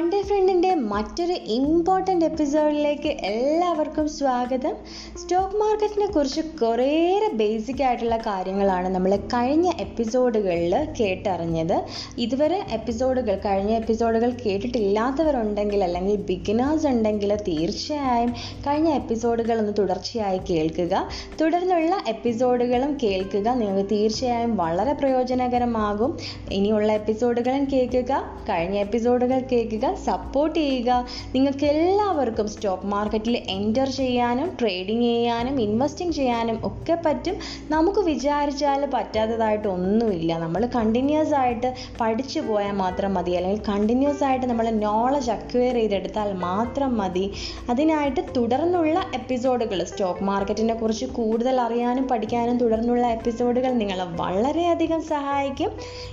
Monday ഫ്രണ്ടിന്റെ മറ്റൊരു important എപ്പിസോഡിലേക്ക് എല്ലാവർക്കും സ്വാഗതം. സ്റ്റോക്ക് മാർക്കറ്റിനെ കുറിച്ച് കുറേയേറെ ബേസിക് ആയിട്ടുള്ള കാര്യങ്ങളാണ് നമ്മൾ കഴിഞ്ഞ എപ്പിസോഡുകളിൽ കേട്ടറിഞ്ഞത്. ഇതുവരെ എപ്പിസോഡുകൾ കഴിഞ്ഞ എപ്പിസോഡുകൾ കേട്ടിട്ടില്ലാത്തവരുണ്ടെങ്കിൽ അല്ലെങ്കിൽ ബിഗിനേഴ്സ് ഉണ്ടെങ്കിൽ തീർച്ചയായും കഴിഞ്ഞ എപ്പിസോഡുകൾ ഒന്ന് തുടർച്ചയായി കേൾക്കുക. തുടർന്നുള്ള എപ്പിസോഡുകളും കേൾക്കുക. നിങ്ങൾക്ക് തീർച്ചയായും വളരെ പ്രയോജനകരമാകും. ഇനിയുള്ള എപ്പിസോഡുകളും കേൾക്കുക. കഴിഞ്ഞ എപ്പിസോഡുകൾ കേൾക്കുക. സപ്പോർട്ട് ചെയ്യുക. നിങ്ങൾക്ക് എല്ലാവർക്കും സ്റ്റോക്ക് മാർക്കറ്റിൽ എന്റർ ചെയ്യാനും ട്രേഡിംഗ് ചെയ്യാനും ഇൻവെസ്റ്റിംഗ് ചെയ്യാനും ഒക്കെ പറ്റും. നമുക്ക് വിചാരിച്ചാൽ പറ്റാത്തതായിട്ട് ഒന്നുമില്ല. നമ്മൾ കണ്ടിന്യൂസ് ആയിട്ട് പഠിച്ചു പോയാൽ മാത്രം മതി. അല്ലെങ്കിൽ കണ്ടിന്യൂസ് ആയിട്ട് നമ്മൾ നോളജ് അക്വയർ ചെയ്തെടുത്താൽ മാത്രം മതി. അതിനായിട്ട് തുടർന്നുള്ള എപ്പിസോഡുകൾ സ്റ്റോക്ക് മാർക്കറ്റിനെ കുറിച്ച് കൂടുതൽ അറിയാനും പഠിക്കാനും തുടർന്നുള്ള എപ്പിസോഡുകൾ നിങ്ങളെ വളരെയധികം സഹായിക്കും.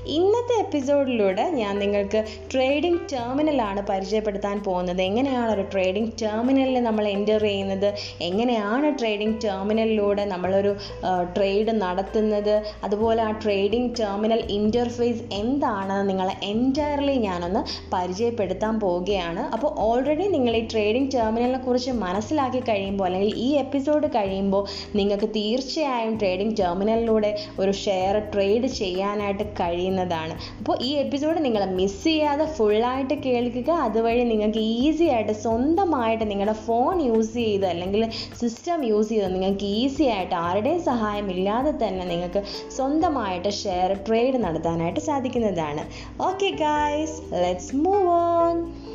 ഇന്നത്തെ എപ്പിസോഡിലൂടെ ഞാൻ നിങ്ങൾക്ക് ട്രേഡിംഗ് ടെർമിനലാണ് പരിചയപ്പെടുത്താൻ പോകുന്നത്. എങ്ങനെയാണ് ഒരു ട്രേഡിംഗ് ടെർമിനലിൽ നമ്മൾ എന്റർ ചെയ്യുന്നത്? എങ്ങനെയാണ് ട്രേഡിംഗ് ടെർമിനലിലൂടെ നമ്മളൊരു ട്രേഡ് നടത്തുന്നത്. അതുപോലെ ആ ട്രേഡിംഗ് ടെർമിനൽ ഇന്റർഫേസ് എന്താണെന്ന് നിങ്ങളെ എന്റയർലി ഞാനൊന്ന് പരിചയപ്പെടുത്താൻ പോവുകയാണ്. അപ്പോൾ ഓൾറെഡി നിങ്ങൾ ഈ ട്രേഡിംഗ് ടെർമിനലിനെ കുറിച്ച് മനസ്സിലാക്കി കഴിയുമ്പോൾ അല്ലെങ്കിൽ ഈ എപ്പിസോഡ് കഴിയുമ്പോൾ നിങ്ങൾക്ക് തീർച്ചയായും ട്രേഡിംഗ് ടെർമിനലിലൂടെ ഒരു ഷെയർ ട്രേഡ് ചെയ്യാനായിട്ട് കഴിയുന്നതാണ്. അപ്പോൾ ഈ എപ്പിസോഡ് നിങ്ങൾ മിസ് ചെയ്യാതെ ഫുള്ളായിട്ട് കേൾക്കുക. അതുവഴി നിങ്ങൾക്ക് ഈസി ആയിട്ട് സ്വന്തമായിട്ട് നിങ്ങളുടെ ഫോൺ യൂസ് ചെയ്ത് അല്ലെങ്കിൽ സിസ്റ്റം യൂസ് ചെയ്ത് നിങ്ങൾക്ക് ഈസി ആയിട്ട് ആരുടെയും സഹായം ഇല്ലാതെ തന്നെ നിങ്ങൾക്ക് സ്വന്തമായിട്ട് ഷെയർ ട്രേഡ് നടത്താനായിട്ട് സാധിക്കുന്നതാണ്. Okay guys let's move on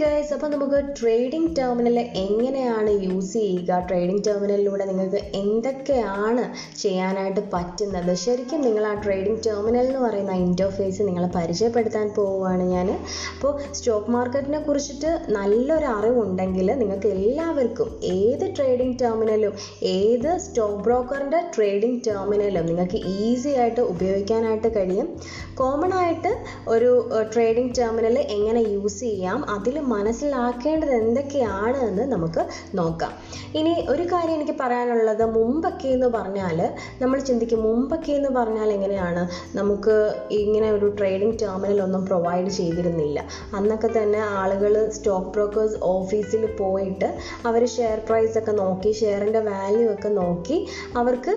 guys അപ്പോൾ നമുക്ക് ട്രേഡിംഗ് ടെർമിനൽ എങ്ങനെയാണ് യൂസ് ചെയ്യുക? ട്രേഡിംഗ് ടെർമിനലിലൂടെ നിങ്ങൾക്ക് എന്തൊക്കെയാണ് ചെയ്യാനായിട്ട് പറ്റുന്നത്? ശരിക്കും നിങ്ങൾ ആ ട്രേഡിംഗ് ടെർമിനൽ എന്ന് പറയുന്ന ഇന്റർഫേസ് നിങ്ങളെ പരിചയപ്പെടുത്താൻ പോവുകയാണ് ഞാൻ അപ്പോൾ സ്റ്റോക്ക് മാർക്കറ്റിനെ കുറിച്ചിട്ട് നല്ലൊരു അറിവുണ്ടെങ്കിൽ നിങ്ങൾക്ക് എല്ലാവർക്കും ഏത് ട്രേഡിംഗ് ടെർമിനലും ഏത് സ്റ്റോക്ക് ബ്രോക്കറിന്റെ ട്രേഡിംഗ് ടെർമിനലും നിങ്ങൾക്ക് ഈസി ആയിട്ട് ഉപയോഗിക്കാനായിട്ട് കഴിയും. കോമൺ ആയിട്ട് ഒരു ട്രേഡിംഗ് ടെർമിനൽ എങ്ങനെ യൂസ് ചെയ്യാം അതിൽ മനസ്സിലാക്കേണ്ടത് എന്തൊക്കെയാണ് എന്ന് നമുക്ക് നോക്കാം. ഇനി ഒരു കാര്യം എനിക്ക് പറയാനുള്ളത് മുമ്പൊക്കെ എന്ന് പറഞ്ഞാൽ നമ്മൾ ചിന്തിക്കും മുമ്പൊക്കെ എന്ന് പറഞ്ഞാൽ എങ്ങനെയാണ്? നമുക്ക് ഇങ്ങനെ ഒരു ട്രേഡിംഗ് ടെർമിനൽ ഒന്നും പ്രൊവൈഡ് ചെയ്തിരുന്നില്ല. അന്നൊക്കെ തന്നെ ആളുകൾ സ്റ്റോക്ക് ബ്രോക്കേഴ്സ് ഓഫീസിൽ പോയിട്ട് അവർ ഷെയർ പ്രൈസ് ഒക്കെ നോക്കി ഷെയറിന്റെ വാല്യൂ ഒക്കെ നോക്കി അവർക്ക്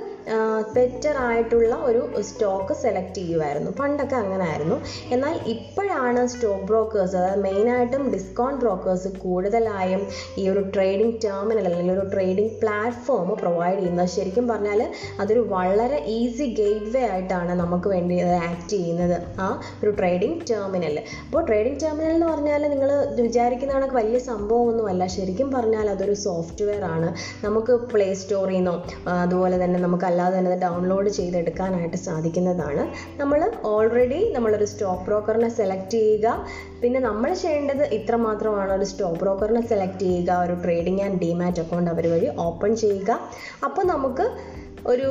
ബെറ്റർ ആയിട്ടുള്ള ഒരു സ്റ്റോക്ക് സെലക്ട് ചെയ്യുമായിരുന്നു പണ്ടൊക്കെ അങ്ങനെ ആയിരുന്നു എന്നാൽ ഇപ്പോഴാണ് സ്റ്റോക്ക് ബ്രോക്കേഴ്സ് അതായത് മെയിനായിട്ടും ഡിസ്കൗണ്ട് ബ്രോക്കേഴ്സ് കൂടുതലായും ഈ ഒരു ട്രേഡിംഗ് ടെർമിനൽ അല്ലെങ്കിൽ ഒരു ട്രേഡിംഗ് പ്ലാറ്റ്ഫോം പ്രൊവൈഡ് ചെയ്യുന്നത്. ശരിക്കും പറഞ്ഞാൽ അതൊരു വളരെ ഈസി ഗേറ്റ് വേ ആയിട്ടാണ് നമുക്ക് വേണ്ടി ആക്ട് ചെയ്യുന്നത് ആ ഒരു ട്രേഡിംഗ് ടെർമിനൽ. അപ്പോൾ ട്രേഡിംഗ് ടെർമിനൽ എന്ന് പറഞ്ഞാൽ നിങ്ങൾ വിചാരിക്കുന്ന കണക്ക് വലിയ സംഭവമൊന്നുമല്ല. ശരിക്കും പറഞ്ഞാൽ അതൊരു സോഫ്റ്റ്വെയർ ആണ് നമുക്ക് പ്ലേ സ്റ്റോറിൽ നിന്നോ അതുപോലെ തന്നെ നമുക്ക് അല്ലാതെ തന്നെ ഡൗൺലോഡ് ചെയ്തെടുക്കാനായിട്ട് സാധിക്കുന്നതാണ്. നമ്മൾ ഓൾറെഡി നമ്മളൊരു സ്റ്റോക്ക് ബ്രോക്കറിനെ സെലക്ട് ചെയ്യുക. പിന്നെ നമ്മൾ ചെയ്യേണ്ടത് ഇത്ര മാത്രമാണ് ഒരു സ്റ്റോക്ക് ബ്രോക്കറിനെ സെലക്ട് ചെയ്യുക ഒരു ട്രേഡിംഗ് ആൻഡ് ഡിമാറ്റ് അക്കൗണ്ട് അവർ വഴി ഓപ്പൺ ചെയ്യുക. അപ്പോൾ നമുക്ക് ഒരു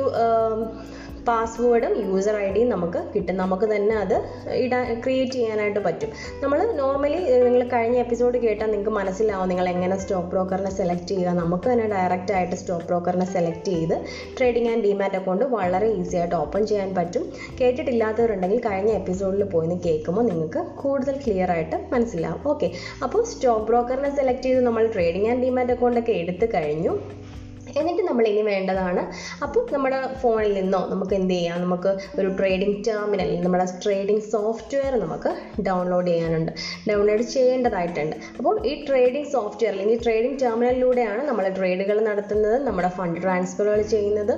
പാസ്വേഡും യൂസർ ഐ ഡിയും നമുക്ക് കിട്ടും. നമുക്ക് തന്നെ അത് ഇടാൻ ക്രിയേറ്റ് ചെയ്യാനായിട്ട് പറ്റും. നമ്മൾ നോർമലി നിങ്ങൾ കഴിഞ്ഞ എപ്പിസോഡ് കേട്ടാൽ നിങ്ങൾക്ക് മനസ്സിലാവും നിങ്ങൾ എങ്ങനെ സ്റ്റോക്ക് ബ്രോക്കറിനെ സെലക്ട് ചെയ്യുക. നമുക്ക് തന്നെ ഡയറക്റ്റ് ആയിട്ട് സ്റ്റോക്ക് ബ്രോക്കറിനെ സെലക്ട് ചെയ്ത് ട്രേഡിംഗ് ആൻഡ് ഡിമാറ്റ് അക്കൗണ്ട് വളരെ ഈസി ആയിട്ട് ഓപ്പൺ ചെയ്യാൻ പറ്റും. കേട്ടിട്ടില്ലാത്തവരുണ്ടെങ്കിൽ കഴിഞ്ഞ എപ്പിസോഡിൽ പോയി കേൾക്കുമ്പോൾ നിങ്ങൾക്ക് കൂടുതൽ ക്ലിയർ ആയിട്ട് മനസ്സിലാവും. ഓക്കെ അപ്പോൾ സ്റ്റോക്ക് ബ്രോക്കറിനെ സെലക്ട് ചെയ്ത് നമ്മൾ ട്രേഡിംഗ് ആൻഡ് ഡിമാറ്റ് അക്കൗണ്ടൊക്കെ എടുത്തു കഴിഞ്ഞു. എന്നിട്ട് നമ്മൾ ഇനി വേണ്ടതാണ്. അപ്പോൾ നമ്മുടെ ഫോണിൽ നിന്നോ നമുക്ക് എന്ത് ചെയ്യാം? നമുക്ക് ഒരു ട്രേഡിംഗ് ടെർമിനൽ നമ്മുടെ ട്രേഡിംഗ് സോഫ്റ്റ്വെയർ നമുക്ക് ഡൗൺലോഡ് ചെയ്യാനുണ്ട്. ഡൗൺലോഡ് ചെയ്യേണ്ടതായിട്ടുണ്ട്. അപ്പോൾ ഈ ട്രേഡിംഗ് സോഫ്റ്റ്വെയർ അല്ലെങ്കിൽ ട്രേഡിംഗ് ടെർമിനലിലൂടെയാണ് നമ്മൾ ട്രേഡുകൾ നടത്തുന്നത് നമ്മുടെ ഫണ്ട് ട്രാൻസ്ഫറുകൾ ചെയ്യുന്നത്.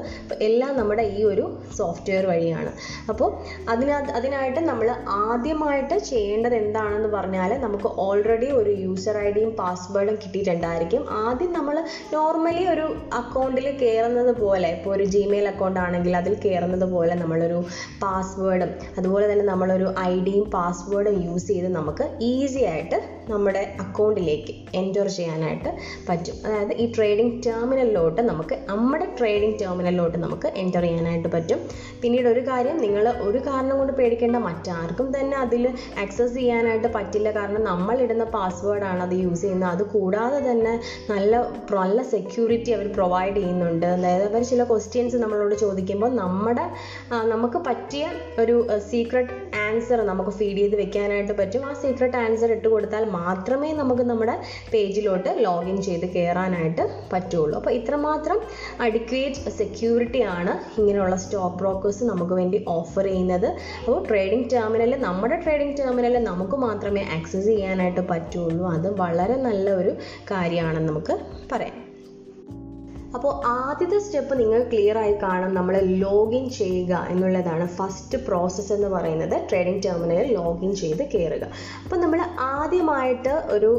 എല്ലാം നമ്മുടെ ഈ ഒരു സോഫ്റ്റ്വെയർ വഴിയാണ്. അപ്പോൾ അതിനകത്ത് അതിനായിട്ട് നമ്മൾ ആദ്യമായിട്ട് ചെയ്യേണ്ടത് എന്താണെന്ന് പറഞ്ഞാൽ നമുക്ക് ഓൾറെഡി ഒരു യൂസർ ഐ ഡിയും പാസ്വേഡും കിട്ടിയിട്ടുണ്ടായിരിക്കും. ആദ്യം നമ്മൾ നോർമലി ഒരു അക്കൗണ്ടിൽ കയറുന്നത് പോലെ ഇപ്പോൾ ഒരു ജിമെയിൽ അക്കൗണ്ട് ആണെങ്കിൽ അതിൽ കയറുന്നത് പോലെ നമ്മളൊരു പാസ്വേഡും അതുപോലെ തന്നെ നമ്മളൊരു ഐ ഡിയും പാസ്വേഡും യൂസ് ചെയ്ത് നമുക്ക് ഈസി ആയിട്ട് നമ്മുടെ അക്കൗണ്ടിലേക്ക് എന്റർ ചെയ്യാനായിട്ട് പറ്റും. അതായത് ഈ ട്രേഡിംഗ് ടെർമിനലിലോട്ട് നമുക്ക് നമ്മുടെ ട്രേഡിംഗ് ടെർമിനലിലോട്ട് നമുക്ക് എന്റർ ചെയ്യാനായിട്ട് പറ്റും. പിന്നീട് ഒരു കാര്യം നിങ്ങൾ ഒരു കാരണം കൊണ്ട് പേടിക്കേണ്ട മറ്റാർക്കും തന്നെ അതിൽ ആക്സസ് ചെയ്യാനായിട്ട് പറ്റില്ല. കാരണം നമ്മൾ നമ്മളിടുന്ന പാസ്വേഡാണ് അത് യൂസ് ചെയ്യുന്നത്. അത് കൂടാതെ തന്നെ നല്ല നല്ല സെക്യൂരിറ്റി അവർ പ്രൊവൈഡ് ചെയ്യുന്നുണ്ട്. അതായത് അവർ ചില ക്വസ്റ്റ്യൻസ് നമ്മളോട് ചോദിക്കുമ്പോൾ നമ്മുടെ നമുക്ക് പറ്റിയ ഒരു സീക്രട്ട് ആൻസർ നമുക്ക് ഫീഡ് ചെയ്ത് വെക്കാനായിട്ട് പറ്റും. ആ സീക്രട്ട് ആൻസർ ഇട്ട് കൊടുത്താൽ മാത്രമേ നമുക്ക് നമ്മുടെ പേജിലോട്ട് ലോഗിൻ ചെയ്ത് കയറാനായിട്ട് പറ്റുള്ളൂ. അപ്പോൾ ഇത്രമാത്രം അഡിക്വേറ്റ് സെക്യൂരിറ്റി ആണ് ഇങ്ങനെയുള്ള സ്റ്റോക്ക് ബ്രോക്കേഴ്സ് നമുക്ക് വേണ്ടി ഓഫർ ചെയ്യുന്നത്. അപ്പോൾ ട്രേഡിംഗ് ടെർമിനൽ നമ്മുടെ ട്രേഡിംഗ് ടെർമിനൽ നമുക്ക് മാത്രമേ ആക്സസ് ചെയ്യാനായിട്ട് പറ്റുള്ളൂ. അത് വളരെ നല്ല ഒരു കാര്യമാണെന്ന് നമുക്ക് പറയാം. അപ്പോൾ ആദ്യത്തെ സ്റ്റെപ്പ് നിങ്ങൾ ക്ലിയർ ആയി കാണാം നമ്മൾ ലോഗിൻ ചെയ്യുക എന്നുള്ളതാണ് ഫസ്റ്റ് പ്രോസസ്സ് എന്ന് പറയുന്നത് ട്രേഡിംഗ് ടെർമിനലിൽ ലോഗിൻ ചെയ്ത് കയറുക അപ്പോൾ നമ്മൾ ആദ്യമായിട്ട് ഒരു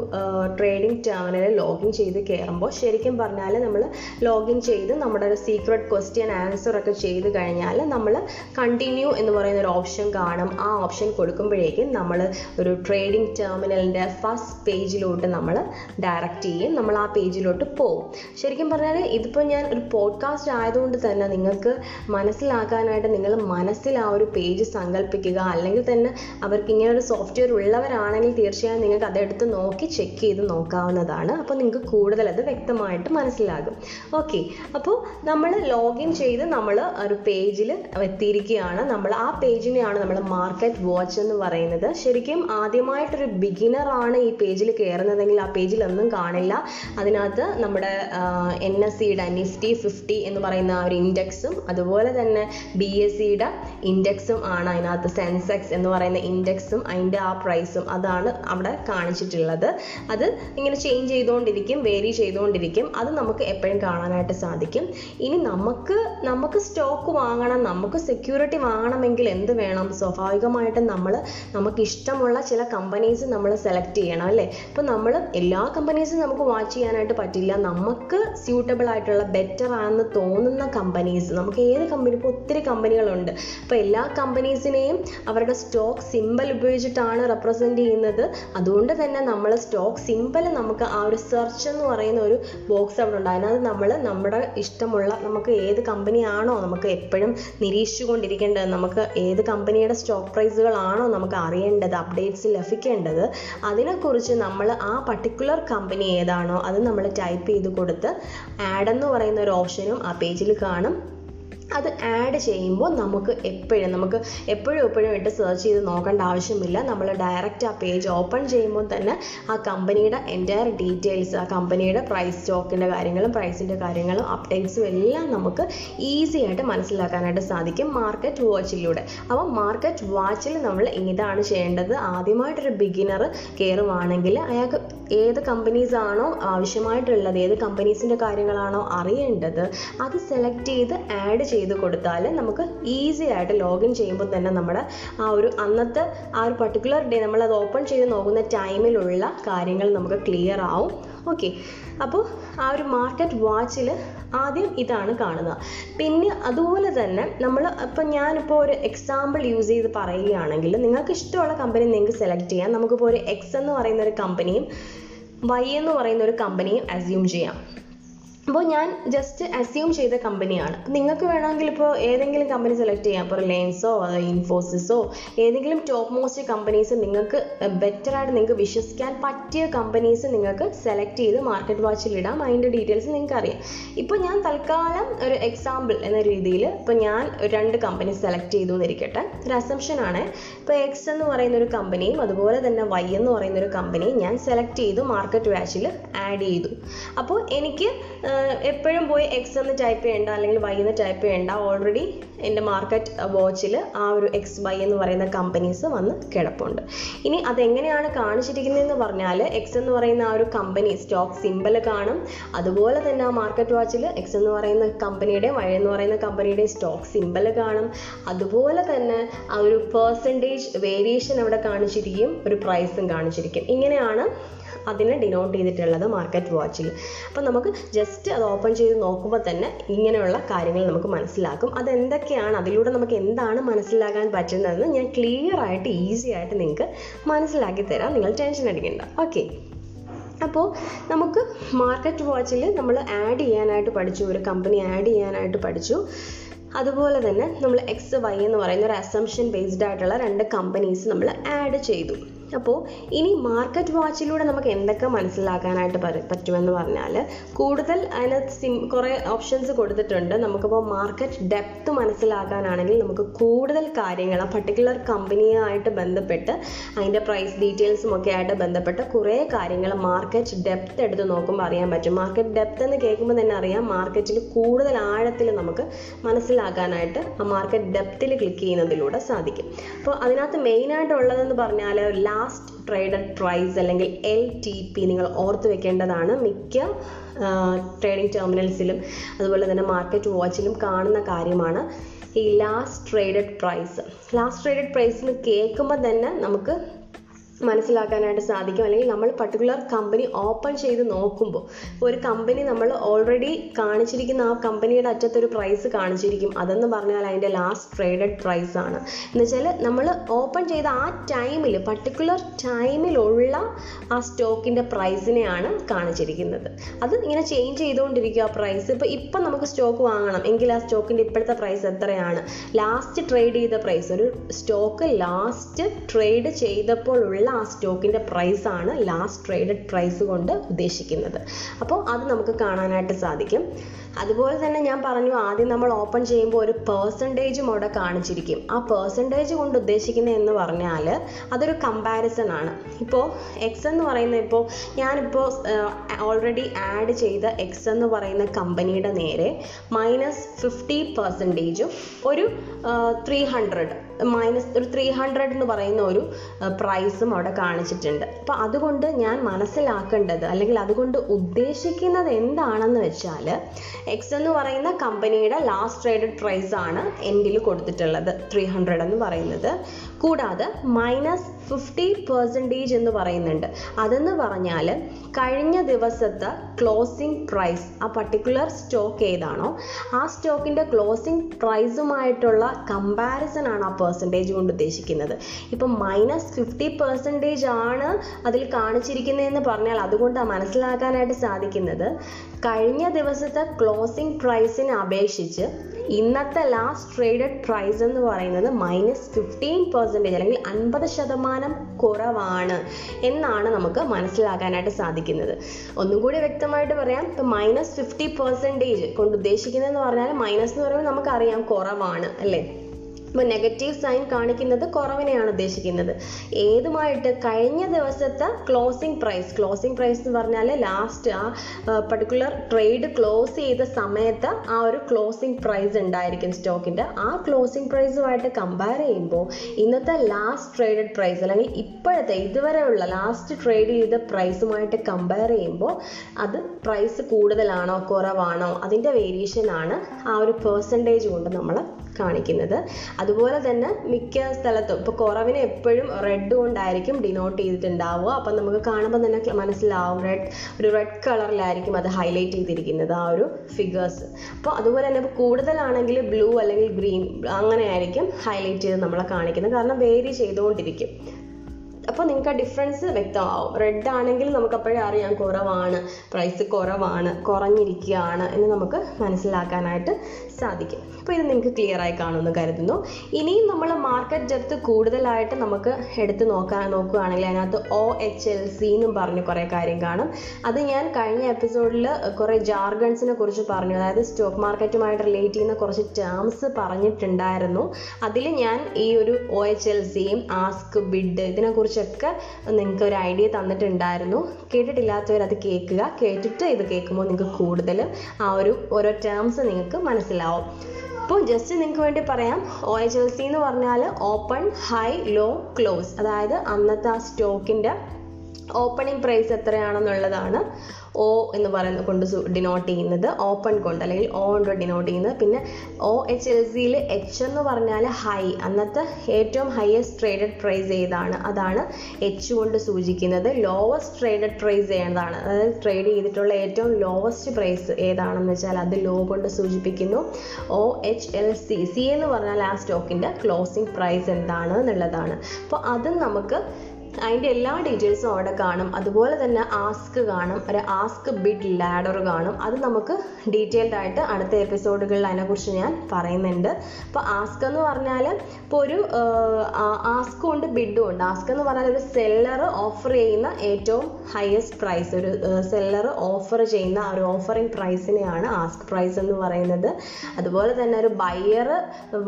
ട്രേഡിംഗ് ടെർമിനലിൽ ലോഗിൻ ചെയ്ത് കയറുമ്പോൾ ശരിക്കും പറഞ്ഞാൽ നമ്മൾ ലോഗിൻ ചെയ്ത് നമ്മുടെ ഒരു സീക്രട്ട് ക്വസ്റ്റ്യൻ ആൻസർ ഒക്കെ ചെയ്ത് കഴിഞ്ഞാൽ നമ്മൾ കണ്ടിന്യൂ എന്ന് പറയുന്ന ഒരു ഓപ്ഷൻ കാണും. ആ ഓപ്ഷൻ കൊടുക്കുമ്പോഴേക്കും നമ്മൾ ഒരു ട്രേഡിംഗ് ടെർമിനലിന്റെ ഫസ്റ്റ് പേജിലോട്ട് നമ്മൾ ഡയറക്റ്റ് ചെയ്യും. നമ്മൾ ആ പേജിലോട്ട് പോകും. ശരിക്കും പറഞ്ഞാൽ ഇതിപ്പോൾ ഞാൻ ഒരു പോഡ്കാസ്റ്റ് ആയതുകൊണ്ട് തന്നെ നിങ്ങൾക്ക് മനസ്സിലാക്കാനായിട്ട് നിങ്ങൾ മനസ്സിൽ ആ ഒരു പേജ് സങ്കല്പിക്കുക അല്ലെങ്കിൽ തന്നെ അവർക്ക് ഇങ്ങനെ ഒരു സോഫ്റ്റ്വെയർ ഉള്ളവരാണെങ്കിൽ തീർച്ചയായും നിങ്ങൾക്ക് അതെടുത്ത് നോക്കി ചെക്ക് ചെയ്ത് നോക്കാവുന്നതാണ്. അപ്പോൾ നിങ്ങൾക്ക് കൂടുതൽ അത് വ്യക്തമായിട്ട് മനസ്സിലാകും. ഓക്കെ അപ്പോൾ നമ്മൾ ലോഗിൻ ചെയ്ത് നമ്മൾ ഒരു പേജിൽ എത്തിയിരിക്കുകയാണ്. നമ്മൾ ആ പേജിനെയാണ് നമ്മൾ മാർക്കറ്റ് വാച്ച് എന്ന് പറയുന്നത്. ശരിക്കും ആദ്യമായിട്ടൊരു ആണ് ഈ പേജിൽ കയറുന്നതെങ്കിൽ ആ പേജിൽ ഒന്നും കാണില്ല. അതിനകത്ത് നമ്മുടെ എൻ എസ് സിയുടെ നിഫ്റ്റി ഫിഫ്റ്റി എന്ന് പറയുന്ന ആ ഒരു ഇൻഡെക്സും അതുപോലെ തന്നെ ബി എസ് സിയുടെ ഇൻഡെക്സും ആണ് അതിനകത്ത് സെൻസെക്സ് എന്ന് പറയുന്ന ഇൻഡെക്സും അതിന്റെ ആ പ്രൈസും അതാണ് അവിടെ കാണിച്ചിട്ടുള്ളത്. അത് ഇങ്ങനെ ചേഞ്ച് ചെയ്തുകൊണ്ടിരിക്കും വേരി ചെയ്തുകൊണ്ടിരിക്കും. അത് നമുക്ക് എപ്പോഴും കാണാനായിട്ട് സാധിക്കും. ഇനി നമുക്ക് നമുക്ക് സ്റ്റോക്ക് വാങ്ങണം നമുക്ക് സെക്യൂരിറ്റി വാങ്ങണമെങ്കിൽ എന്ത് വേണം? സ്വാഭാവികമായിട്ടും നമ്മൾ നമുക്ക് ഇഷ്ടമുള്ള ചില കമ്പനീസ് നമ്മൾ സെലക്ട് ചെയ്യണം അല്ലേ? ഇപ്പം നമ്മൾ എല്ലാ കമ്പനീസും നമുക്ക് വാച്ച് ചെയ്യാനായിട്ട് പറ്റില്ല. നമുക്ക് സ്യൂട്ടബിൾ ആയിട്ടുള്ള ബെറ്റർ ആണെന്ന് തോന്നുന്ന കമ്പനീസ് നമുക്ക് ഏത് കമ്പനി ഇപ്പോൾ ഒത്തിരി കമ്പനികളുണ്ട് അപ്പോൾ എല്ലാ കമ്പനീസിനെയും അവരുടെ സ്റ്റോക്ക് സിമ്പൽ ഉപയോഗിച്ചിട്ടാണ് റെപ്രസെന്റ് ചെയ്യുന്നത്. അതുകൊണ്ട് തന്നെ നമ്മൾ സ്റ്റോക്ക് സിമ്പൽ നമുക്ക് ആ ഒരു സെർച്ച് എന്ന് പറയുന്ന ഒരു ബോക്സ് അവിടെ ഉണ്ട്. അതിനകത്ത് നമ്മൾ നമ്മുടെ ഇഷ്ടമുള്ള നമുക്ക് ഏത് കമ്പനിയാണോ നമുക്ക് എപ്പോഴും നിരീക്ഷിച്ചുകൊണ്ടിരിക്കേണ്ടത് നമുക്ക് ഏത് കമ്പനിയുടെ സ്റ്റോക്ക് പ്രൈസുകളാണോ നമുക്ക് അറിയേണ്ടത് അപ്ഡേറ്റ്സ് ലഭിക്കേണ്ടത് അതിനെക്കുറിച്ച് നമ്മൾ ആ പർട്ടിക്കുലർ കമ്പനി ഏതാണോ അത് നമ്മൾ ടൈപ്പ് ചെയ്ത് കൊടുത്ത് ആഡ് എന്ന് പറയുന്ന ഒരു ഓപ്ഷനും ആ പേജിൽ കാണും. അത് ആഡ് ചെയ്യുമ്പോൾ നമുക്ക് എപ്പോഴും നമുക്ക് എപ്പോഴും എപ്പോഴും ഇട്ട് സെർച്ച് ചെയ്ത് നോക്കേണ്ട ആവശ്യമില്ല. നമ്മൾ ഡയറക്റ്റ് ആ പേജ് ഓപ്പൺ ചെയ്യുമ്പോൾ തന്നെ ആ കമ്പനിയുടെ എന്റയർ ഡീറ്റെയിൽസ് ആ കമ്പനിയുടെ പ്രൈസ് സ്റ്റോക്കിന്റെ കാര്യങ്ങളും പ്രൈസിന്റെ കാര്യങ്ങളും അപ്ഡേറ്റ്സും എല്ലാം നമുക്ക് ഈസി ആയിട്ട് മനസ്സിലാക്കാനായിട്ട് സാധിക്കും മാർക്കറ്റ് വാച്ചിലൂടെ അപ്പോൾ മാർക്കറ്റ് വാച്ചിൽ നമ്മൾ ഇതാണ് ചെയ്യേണ്ടത്? ആദ്യമായിട്ടൊരു ബിഗിനർ കയറുവാണെങ്കിൽ അയാൾക്ക് ഏത് കമ്പനീസ് ആണോ ആവശ്യമായിട്ടുള്ളത് ഏത് കമ്പനീസിന്റെ കാര്യങ്ങളാണോ അറിയേണ്ടത് അത് സെലക്ട് ചെയ്ത് ആഡ് ചെയ്ത് കൊടുത്താൽ നമുക്ക് ഈസി ആയിട്ട് ലോഗിൻ ചെയ്യുമ്പോൾ തന്നെ നമ്മുടെ ആ ഒരു അന്നത്തെ ആ ഒരു പർട്ടിക്കുലർ ഡേ നമ്മൾ അത് ഓപ്പൺ ചെയ്ത് നോക്കുന്ന ടൈമിലുള്ള കാര്യങ്ങൾ നമുക്ക് ക്ലിയർ ആവും. ഓക്കെ അപ്പോൾ ആ ഒരു മാർക്കറ്റ് വാച്ചിൽ ആദ്യം ഇതാണ് കാണുന്നത് പിന്നെ അതുപോലെ തന്നെ നമ്മൾ ഇപ്പം ഞാനിപ്പോൾ ഒരു എക്സാമ്പിൾ യൂസ് ചെയ്ത് പറയുകയാണെങ്കിൽ നിങ്ങൾക്ക് ഇഷ്ടമുള്ള കമ്പനി നിങ്ങൾക്ക് സെലക്ട് ചെയ്യാം. നമുക്കിപ്പോൾ ഒരു എക്സ് എന്ന് പറയുന്ന ഒരു കമ്പനിയും വൈ എന്ന് പറയുന്ന ഒരു കമ്പനിയും അസ്യൂം ചെയ്യാം. അപ്പോൾ ഞാൻ ജസ്റ്റ് അസ്യൂം ചെയ്ത കമ്പനിയാണ് നിങ്ങൾക്ക് വേണമെങ്കിൽ ഇപ്പോൾ ഏതെങ്കിലും കമ്പനി സെലക്ട് ചെയ്യാം. ഇപ്പോൾ റിലയൻസോ ഇൻഫോസിസോ ഏതെങ്കിലും ടോപ്പ് മോസ്റ്റ് കമ്പനീസ് നിങ്ങൾക്ക് ബെറ്റർ ആയിട്ട് നിങ്ങൾക്ക് വിശ്വസിക്കാൻ പറ്റിയ കമ്പനീസ് നിങ്ങൾക്ക് സെലക്ട് ചെയ്ത് മാർക്കറ്റ് വാച്ചിൽ ഇടാം. അതിന്റെ ഡീറ്റെയിൽസ് നിങ്ങൾക്ക് അറിയാം ഇപ്പോൾ ഞാൻ തൽക്കാലം ഒരു എക്സാമ്പിൾ എന്ന രീതിയിൽ ഇപ്പോൾ ഞാൻ രണ്ട് കമ്പനി സെലക്ട് ചെയ്തു എന്നിരിക്കട്ടെ. ഒരു അസംഷൻ ആണ്. ഇപ്പോൾ എക്സ് എന്ന് പറയുന്ന ഒരു കമ്പനിയും അതുപോലെ തന്നെ വൈ എന്ന് പറയുന്ന ഒരു കമ്പനിയും ഞാൻ സെലക്ട് ചെയ്തു മാർക്കറ്റ് വാച്ചിൽ ആഡ് ചെയ്തു. അപ്പോൾ എനിക്ക് എപ്പോഴും പോയി എക്സ് എന്ന് ടൈപ്പ് ചെയ്യേണ്ട അല്ലെങ്കിൽ വൈ എന്ന് ടൈപ്പ് ചെയ്യേണ്ട ഓൾറെഡി എന്റെ മാർക്കറ്റ് വാച്ചിൽ ആ ഒരു എക്സ് വൈ എന്ന് പറയുന്ന കമ്പനീസ് വന്ന് കിടപ്പുണ്ട്. ഇനി അതെങ്ങനെയാണ് കാണിച്ചിരിക്കുന്നതെന്ന് പറഞ്ഞാൽ എക്സ് എന്ന് പറയുന്ന ആ ഒരു കമ്പനി സ്റ്റോക്ക് സിമ്പിൾ കാണും. അതുപോലെ തന്നെ ആ മാർക്കറ്റ് വാച്ചിൽ എക്സ് എന്ന് പറയുന്ന കമ്പനിയുടെ വൈ എന്ന് പറയുന്ന കമ്പനിയുടെ സ്റ്റോക്ക് സിമ്പിൾ കാണും. അതുപോലെ തന്നെ ആ ഒരു പേഴ്സന്റേജ് വേരിയേഷൻ അവിടെ കാണിച്ചിരിക്കും ഒരു പ്രൈസും കാണിച്ചിരിക്കും. ഇങ്ങനെയാണ് അതിനെ ഡിനോട്ട് ചെയ്തിട്ടുള്ളത് മാർക്കറ്റ് വാച്ചിൽ അപ്പോൾ നമുക്ക് ജസ്റ്റ് അത് ഓപ്പൺ ചെയ്ത് നോക്കുമ്പോൾ തന്നെ ഇങ്ങനെയുള്ള കാര്യങ്ങൾ നമുക്ക് മനസ്സിലാക്കും. അതെന്തൊക്കെയാണ് അതിലൂടെ നമുക്ക് എന്താണ് മനസ്സിലാക്കാൻ പറ്റുന്നതെന്ന് ഞാൻ ക്ലിയർ ആയിട്ട് ഈസി ആയിട്ട് നിങ്ങൾക്ക് മനസ്സിലാക്കി തരാം. നിങ്ങൾ ടെൻഷൻ അടിക്കണ്ട. ഓക്കെ അപ്പോൾ നമുക്ക് മാർക്കറ്റ് വാച്ചിൽ നമ്മൾ ആഡ് ചെയ്യാനായിട്ട് പഠിച്ചു ഒരു കമ്പനി ആഡ് ചെയ്യാനായിട്ട് പഠിച്ചു. അതുപോലെ തന്നെ നമ്മൾ എക്സ് വൈ എന്ന് പറയുന്ന ഒരു അസംഷൻ ബേസ്ഡ് ആയിട്ടുള്ള രണ്ട് കമ്പനീസ് നമ്മൾ ആഡ് ചെയ്തു. അപ്പോൾ ഇനി മാർക്കറ്റ് വാച്ചിലൂടെ നമുക്ക് എന്തൊക്കെ മനസ്സിലാക്കാനായിട്ട് പറ്റുമെന്ന് പറഞ്ഞാൽ കൂടുതൽ അതിനകത്ത് സിം കുറേ ഓപ്ഷൻസ് കൊടുത്തിട്ടുണ്ട്. നമുക്കിപ്പോൾ മാർക്കറ്റ് ഡെപ്ത് മനസ്സിലാക്കാനാണെങ്കിൽ നമുക്ക് കൂടുതൽ കാര്യങ്ങൾ ആ പർട്ടിക്കുലർ കമ്പനിയായിട്ട് ബന്ധപ്പെട്ട് അതിന്റെ പ്രൈസ് ഡീറ്റെയിൽസും ഒക്കെ ആയിട്ട് ബന്ധപ്പെട്ട് കുറേ കാര്യങ്ങൾ മാർക്കറ്റ് ഡെപ്ത് എടുത്ത് നോക്കുമ്പോൾ അറിയാൻ പറ്റും. മാർക്കറ്റ് ഡെപ്ത് എന്ന് കേൾക്കുമ്പോൾ തന്നെ അറിയാം മാർക്കറ്റിൽ കൂടുതൽ ആഴത്തിൽ നമുക്ക് മനസ്സിലാക്കാനായിട്ട് ആ മാർക്കറ്റ് ഡെപ്തിൽ ക്ലിക്ക് ചെയ്യുന്നതിലൂടെ സാധിക്കും. അപ്പോൾ അതിനകത്ത് മെയിനായിട്ടുള്ളതെന്ന് പറഞ്ഞാൽ പറഞ്ഞാൽ ലാസ്റ്റ് ട്രേഡഡ് പ്രൈസ് അല്ലെങ്കിൽ എൽ ടി പി നിങ്ങൾ ഓർത്ത് വെക്കേണ്ടതാണ് മിക്ക ട്രേഡിംഗ് ടെർമിനൽസിലും അതുപോലെ തന്നെ മാർക്കറ്റ് വാച്ചിലും കാണുന്ന കാര്യമാണ് ഈ last traded price last traded price എന്ന് കേൾക്കുമ്പോൾ തന്നെ നമുക്ക് മനസ്സിലാക്കാനായിട്ട് സാധിക്കും. അല്ലെങ്കിൽ നമ്മൾ പർട്ടിക്കുലർ കമ്പനി ഓപ്പൺ ചെയ്ത് നോക്കുമ്പോൾ ഒരു കമ്പനി നമ്മൾ ഓൾറെഡി കാണിച്ചിരിക്കുന്ന ആ കമ്പനിയുടെ അറ്റത്തൊരു പ്രൈസ് കാണിച്ചിരിക്കും. അതെന്ന് പറഞ്ഞാൽ അതിന്റെ ലാസ്റ്റ് ട്രേഡഡ് പ്രൈസ് ആണ്. എന്ന് വെച്ചാൽ നമ്മൾ ഓപ്പൺ ചെയ്ത ആ ടൈമിൽ പർട്ടിക്കുലർ ടൈമിലുള്ള ആ സ്റ്റോക്കിന്റെ പ്രൈസിനെയാണ് കാണിച്ചിരിക്കുന്നത്. അത് ഇങ്ങനെ ചേഞ്ച് ചെയ്തുകൊണ്ടിരിക്കുക ആ പ്രൈസ് ഇപ്പോൾ ഇപ്പം നമുക്ക് സ്റ്റോക്ക് വാങ്ങണം. എങ്കിൽ ആ സ്റ്റോക്കിന്റെ ഇപ്പോഴത്തെ പ്രൈസ് എത്രയാണ്? ലാസ്റ്റ് ട്രേഡ് ചെയ്ത പ്രൈസ് ഒരു സ്റ്റോക്ക് ലാസ്റ്റ് ട്രേഡ് ചെയ്തപ്പോൾ ഉള്ള ആ സ്റ്റോക്കിന്റെ പ്രൈസ് ആണ് ലാസ്റ്റ് ട്രേഡഡ് പ്രൈസ് കൊണ്ട് ഉദ്ദേശിക്കുന്നത്. അപ്പോൾ അത് നമുക്ക് കാണാനായിട്ട് സാധിക്കും. അതുപോലെ തന്നെ ഞാൻ പറഞ്ഞു ആദ്യം നമ്മൾ ഓപ്പൺ ചെയ്യുമ്പോൾ ഒരു പേഴ്സന്റേജും അവിടെ കാണിച്ചിരിക്കും. ആ പേഴ്സന്റേജ് കൊണ്ട് ഉദ്ദേശിക്കുന്നത് എന്ന് പറഞ്ഞാൽ അതൊരു കമ്പാരിസൺ ആണ്. ഇപ്പോൾ എക്സ് എന്ന് പറയുന്ന ഇപ്പോൾ ഞാനിപ്പോൾ ഓൾറെഡി ആഡ് ചെയ്ത എക്സ് എന്ന് പറയുന്ന കമ്പനിയുടെ നേരെ മൈനസ് ഫിഫ്റ്റി പെർസെന്റേജും ഒരു ത്രീ ഹൺഡ്രഡ് മൈനസ് ഒരു ത്രീ ഹൺഡ്രഡ് എന്ന് പറയുന്ന ഒരു പ്രൈസും അവിടെ കാണിച്ചിട്ടുണ്ട്. അപ്പോൾ അതുകൊണ്ട് ഞാൻ മനസ്സിലാക്കേണ്ടത് അല്ലെങ്കിൽ അതുകൊണ്ട് ഉദ്ദേശിക്കുന്നത് എന്താണെന്ന് വെച്ചാൽ എക്സ് എന്ന് പറയുന്ന കമ്പനിയുടെ ലാസ്റ്റ് ട്രേഡഡ് പ്രൈസ് ആണ് എൻഡിൽ കൊടുത്തിട്ടുള്ളത് ത്രീ ഹൺഡ്രഡ് എന്ന് പറയുന്നത്. കൂടാതെ മൈനസ് ഫിഫ്റ്റി പെർസെന്റേജ് എന്ന് പറയുന്നുണ്ട്. അതെന്ന് പറഞ്ഞാൽ കഴിഞ്ഞ ദിവസത്തെ ക്ലോസിംഗ് പ്രൈസ് ആ പർട്ടിക്കുലർ സ്റ്റോക്ക് ഏതാണോ ആ സ്റ്റോക്കിന്റെ ക്ലോസിംഗ് പ്രൈസുമായിട്ടുള്ള കമ്പാരിസൺ ആണ് ആ പെർസെന്റേജ് കൊണ്ട് ഉദ്ദേശിക്കുന്നത്. ഇപ്പം മൈനസ് ഫിഫ്റ്റി പെർസെന്റേജ് ആണ് അതിൽ കാണിച്ചിരിക്കുന്നതെന്ന് പറഞ്ഞാൽ അതുകൊണ്ടാണ് മനസ്സിലാക്കാനായിട്ട് സാധിക്കുന്നത്. കഴിഞ്ഞ ദിവസത്തെ ക്ലോസിംഗ് പ്രൈസിനെ അപേക്ഷിച്ച് ഇന്നത്തെ ലാസ്റ്റ് ട്രേഡഡ് പ്രൈസ് എന്ന് പറയുന്നത് മൈനസ് ഫിഫ്റ്റീൻ പെർസെന്റേജ് അല്ലെങ്കിൽ അൻപത് ശതമാനം കുറവാണ് എന്നാണ് നമുക്ക് മനസ്സിലാക്കാനായിട്ട് സാധിക്കുന്നത്. ഒന്നും കൂടി വ്യക്തമായിട്ട് പറയാം. ഇപ്പം മൈനസ് ഫിഫ്റ്റി പെർസെന്റേജ് കൊണ്ട് ഉദ്ദേശിക്കുന്നതെന്ന് പറഞ്ഞാൽ മൈനസ് എന്ന് പറയുമ്പോൾ നമുക്കറിയാം കുറവാണ് അല്ലേ? ഇപ്പോൾ നെഗറ്റീവ് സൈൻ കാണിക്കുന്നത് കുറവിനെയാണ് ഉദ്ദേശിക്കുന്നത്. ഏതുമായിട്ട് കഴിഞ്ഞ ദിവസത്തെ ക്ലോസിംഗ് പ്രൈസ് ക്ലോസിംഗ് പ്രൈസ് എന്ന് പറഞ്ഞാൽ ലാസ്റ്റ് ആ പർട്ടിക്കുലർ ട്രേഡ് ക്ലോസ് ചെയ്ത സമയത്ത് ആ ഒരു ക്ലോസിംഗ് പ്രൈസ് ഉണ്ടായിരിക്കും സ്റ്റോക്കിന്റെ. ആ ക്ലോസിംഗ് പ്രൈസുമായിട്ട് കമ്പയർ ചെയ്യുമ്പോൾ ഇന്നത്തെ ലാസ്റ്റ് ട്രേഡഡ് പ്രൈസ് അല്ലെങ്കിൽ ഇപ്പോഴത്തെ ഇതുവരെയുള്ള ലാസ്റ്റ് ട്രേഡ് ചെയ്ത പ്രൈസുമായിട്ട് കമ്പയർ ചെയ്യുമ്പോൾ അത് പ്രൈസ് കൂടുതലാണോ കുറവാണോ അതിന്റെ വേരിയേഷൻ ആണ് ആ ഒരു പേഴ്സന്റേജ് കൊണ്ട് നമ്മൾ കാണിക്കുന്നത്. അതുപോലെ തന്നെ മിക്ക സ്ഥലത്തും ഇപ്പോൾ കുറവിനെ എപ്പോഴും റെഡ് കൊണ്ടായിരിക്കും ഡിനോട്ട് ചെയ്തിട്ടുണ്ടാവുക. അപ്പം നമുക്ക് കാണുമ്പോൾ തന്നെ മനസ്സിലാവും റെഡ് ഒരു റെഡ് കളറിലായിരിക്കും അത് ഹൈലൈറ്റ് ചെയ്തിരിക്കുന്നത് ആ ഒരു ഫിഗേഴ്സ് അപ്പോൾ അതുപോലെ തന്നെ ഇപ്പോൾ കൂടുതലാണെങ്കിൽ ബ്ലൂ അല്ലെങ്കിൽ ഗ്രീൻ അങ്ങനെ ആയിരിക്കും ഹൈലൈറ്റ് ചെയ്ത് നമ്മളെ കാണിക്കുന്നത്. കാരണം വേരി ചെയ്തുകൊണ്ടിരിക്കും. അപ്പോൾ നിങ്ങൾക്ക് ആ ഡിഫറൻസ് വ്യക്തമാവും. റെഡ് ആണെങ്കിൽ നമുക്ക് അപ്പോഴേ അറിയാം കുറവാണ്. പ്രൈസ് കുറവാണ്. കുറഞ്ഞിരിക്കുകയാണ് എന്ന് നമുക്ക് മനസ്സിലാക്കാനായിട്ട് സാധിക്കും. അപ്പോൾ ഇത് നിങ്ങൾക്ക് ക്ലിയർ ആയി കാണുമെന്ന് കരുതുന്നു. ഇനിയും നമ്മൾ മാർക്കറ്റ് ഡെപ്ത് കൂടുതലായിട്ട് നമുക്ക് എടുത്ത് നോക്കാൻ നോക്കുകയാണെങ്കിൽ അതിനകത്ത് ഒ എച്ച് എൽ സി എന്നും പറഞ്ഞ് കുറേ കാര്യം കാണും. അത് ഞാൻ കഴിഞ്ഞ എപ്പിസോഡിൽ കുറേ ജാർഗൺസിനെ കുറിച്ച് പറഞ്ഞു. അതായത് സ്റ്റോക്ക് മാർക്കറ്റുമായിട്ട് റിലേറ്റ് ചെയ്യുന്ന കുറച്ച് ടേംസ് പറഞ്ഞിട്ടുണ്ടായിരുന്നു. അതിൽ ഞാൻ ഈ ഒരു ഒ എച്ച് എൽ സിയും ആസ്ക് ബിഡ് ഇതിനെക്കുറിച്ചൊക്കെ നിങ്ങൾക്ക് ഒരു ഐഡിയ തന്നിട്ടുണ്ടായിരുന്നു. കേട്ടിട്ടില്ലാത്തവർ അത് കേൾക്കുക. കേട്ടിട്ട് ഇത് കേൾക്കുമ്പോൾ നിങ്ങൾക്ക് കൂടുതൽ ആ ഒരു ഓരോ ടേംസ് നിങ്ങൾക്ക് മനസ്സിലാവും. അപ്പോൾ ജസ്റ്റ് നിങ്ങൾക്ക് വേണ്ടി പറയാം. ഒ എച്ച് എൽ സി എന്ന് പറഞ്ഞാൽ ഓപ്പൺ ഹൈ ലോ ക്ലോസ് അതായത് അന്നത്തെ ആ സ്റ്റോക്കിന്റെ ഓപ്പണിംഗ് പ്രൈസ് എത്രയാണെന്നുള്ളതാണ് ഒ എന്ന് പറയുന്നത് കൊണ്ട് ഡിനോട്ട് ചെയ്യുന്നത്. ഓപ്പൺ കൊണ്ട് അല്ലെങ്കിൽ ഒ കൊണ്ട് ഡിനോട്ട് ചെയ്യുന്നത്. പിന്നെ ഒ എച്ച് എൽ സിയിൽ എച്ച് എന്ന് പറഞ്ഞാൽ ഹൈ അന്നത്തെ ഏറ്റവും ഹയസ്റ്റ് ട്രേഡഡ് പ്രൈസ് ഏതാണ്? അതാണ് എച്ച് കൊണ്ട് സൂചിക്കുന്നത്. ലോവസ്റ്റ് ട്രേഡഡ് പ്രൈസ് ഏതാണ്? അതായത് ട്രേഡ് ചെയ്തിട്ടുള്ള ഏറ്റവും ലോവസ്റ്റ് പ്രൈസ് ഏതാണെന്ന് വെച്ചാൽ അത് ലോ കൊണ്ട് സൂചിപ്പിക്കുന്നു. O H L C C എന്ന് പറഞ്ഞാൽ ആ സ്റ്റോക്കിന്റെ ക്ലോസിംഗ് പ്രൈസ് എന്താണ് എന്നുള്ളതാണ്. അപ്പോൾ അതും നമുക്ക് അതിന്റെ എല്ലാ ഡീറ്റെയിൽസും അവിടെ കാണും. അതുപോലെ തന്നെ ആസ്ക് കാണും. ഒരു ആസ്ക് ബിഡ് ലാഡർ കാണും. അത് നമുക്ക് ഡീറ്റെയിൽഡ് ആയിട്ട് അടുത്ത എപ്പിസോഡുകളിൽ അതിനെക്കുറിച്ച് ഞാൻ പറയുന്നുണ്ട്. അപ്പോൾ ആസ്ക് എന്ന് പറഞ്ഞാൽ ഇപ്പോൾ ഒരു ആസ്കും ഉണ്ട് ബിഡും ഉണ്ട്. ആസ്ക് എന്ന് പറഞ്ഞാൽ ഒരു സെല്ലർ ഓഫർ ചെയ്യുന്ന ഏറ്റവും ഹയസ്റ്റ് പ്രൈസ് ഒരു സെല്ലർ ഓഫർ ചെയ്യുന്ന ഒരു ഓഫറിംഗ് പ്രൈസിനെയാണ് ആസ്ക് പ്രൈസ് എന്ന് പറയുന്നത്. അതുപോലെ തന്നെ ഒരു ബയ്യർ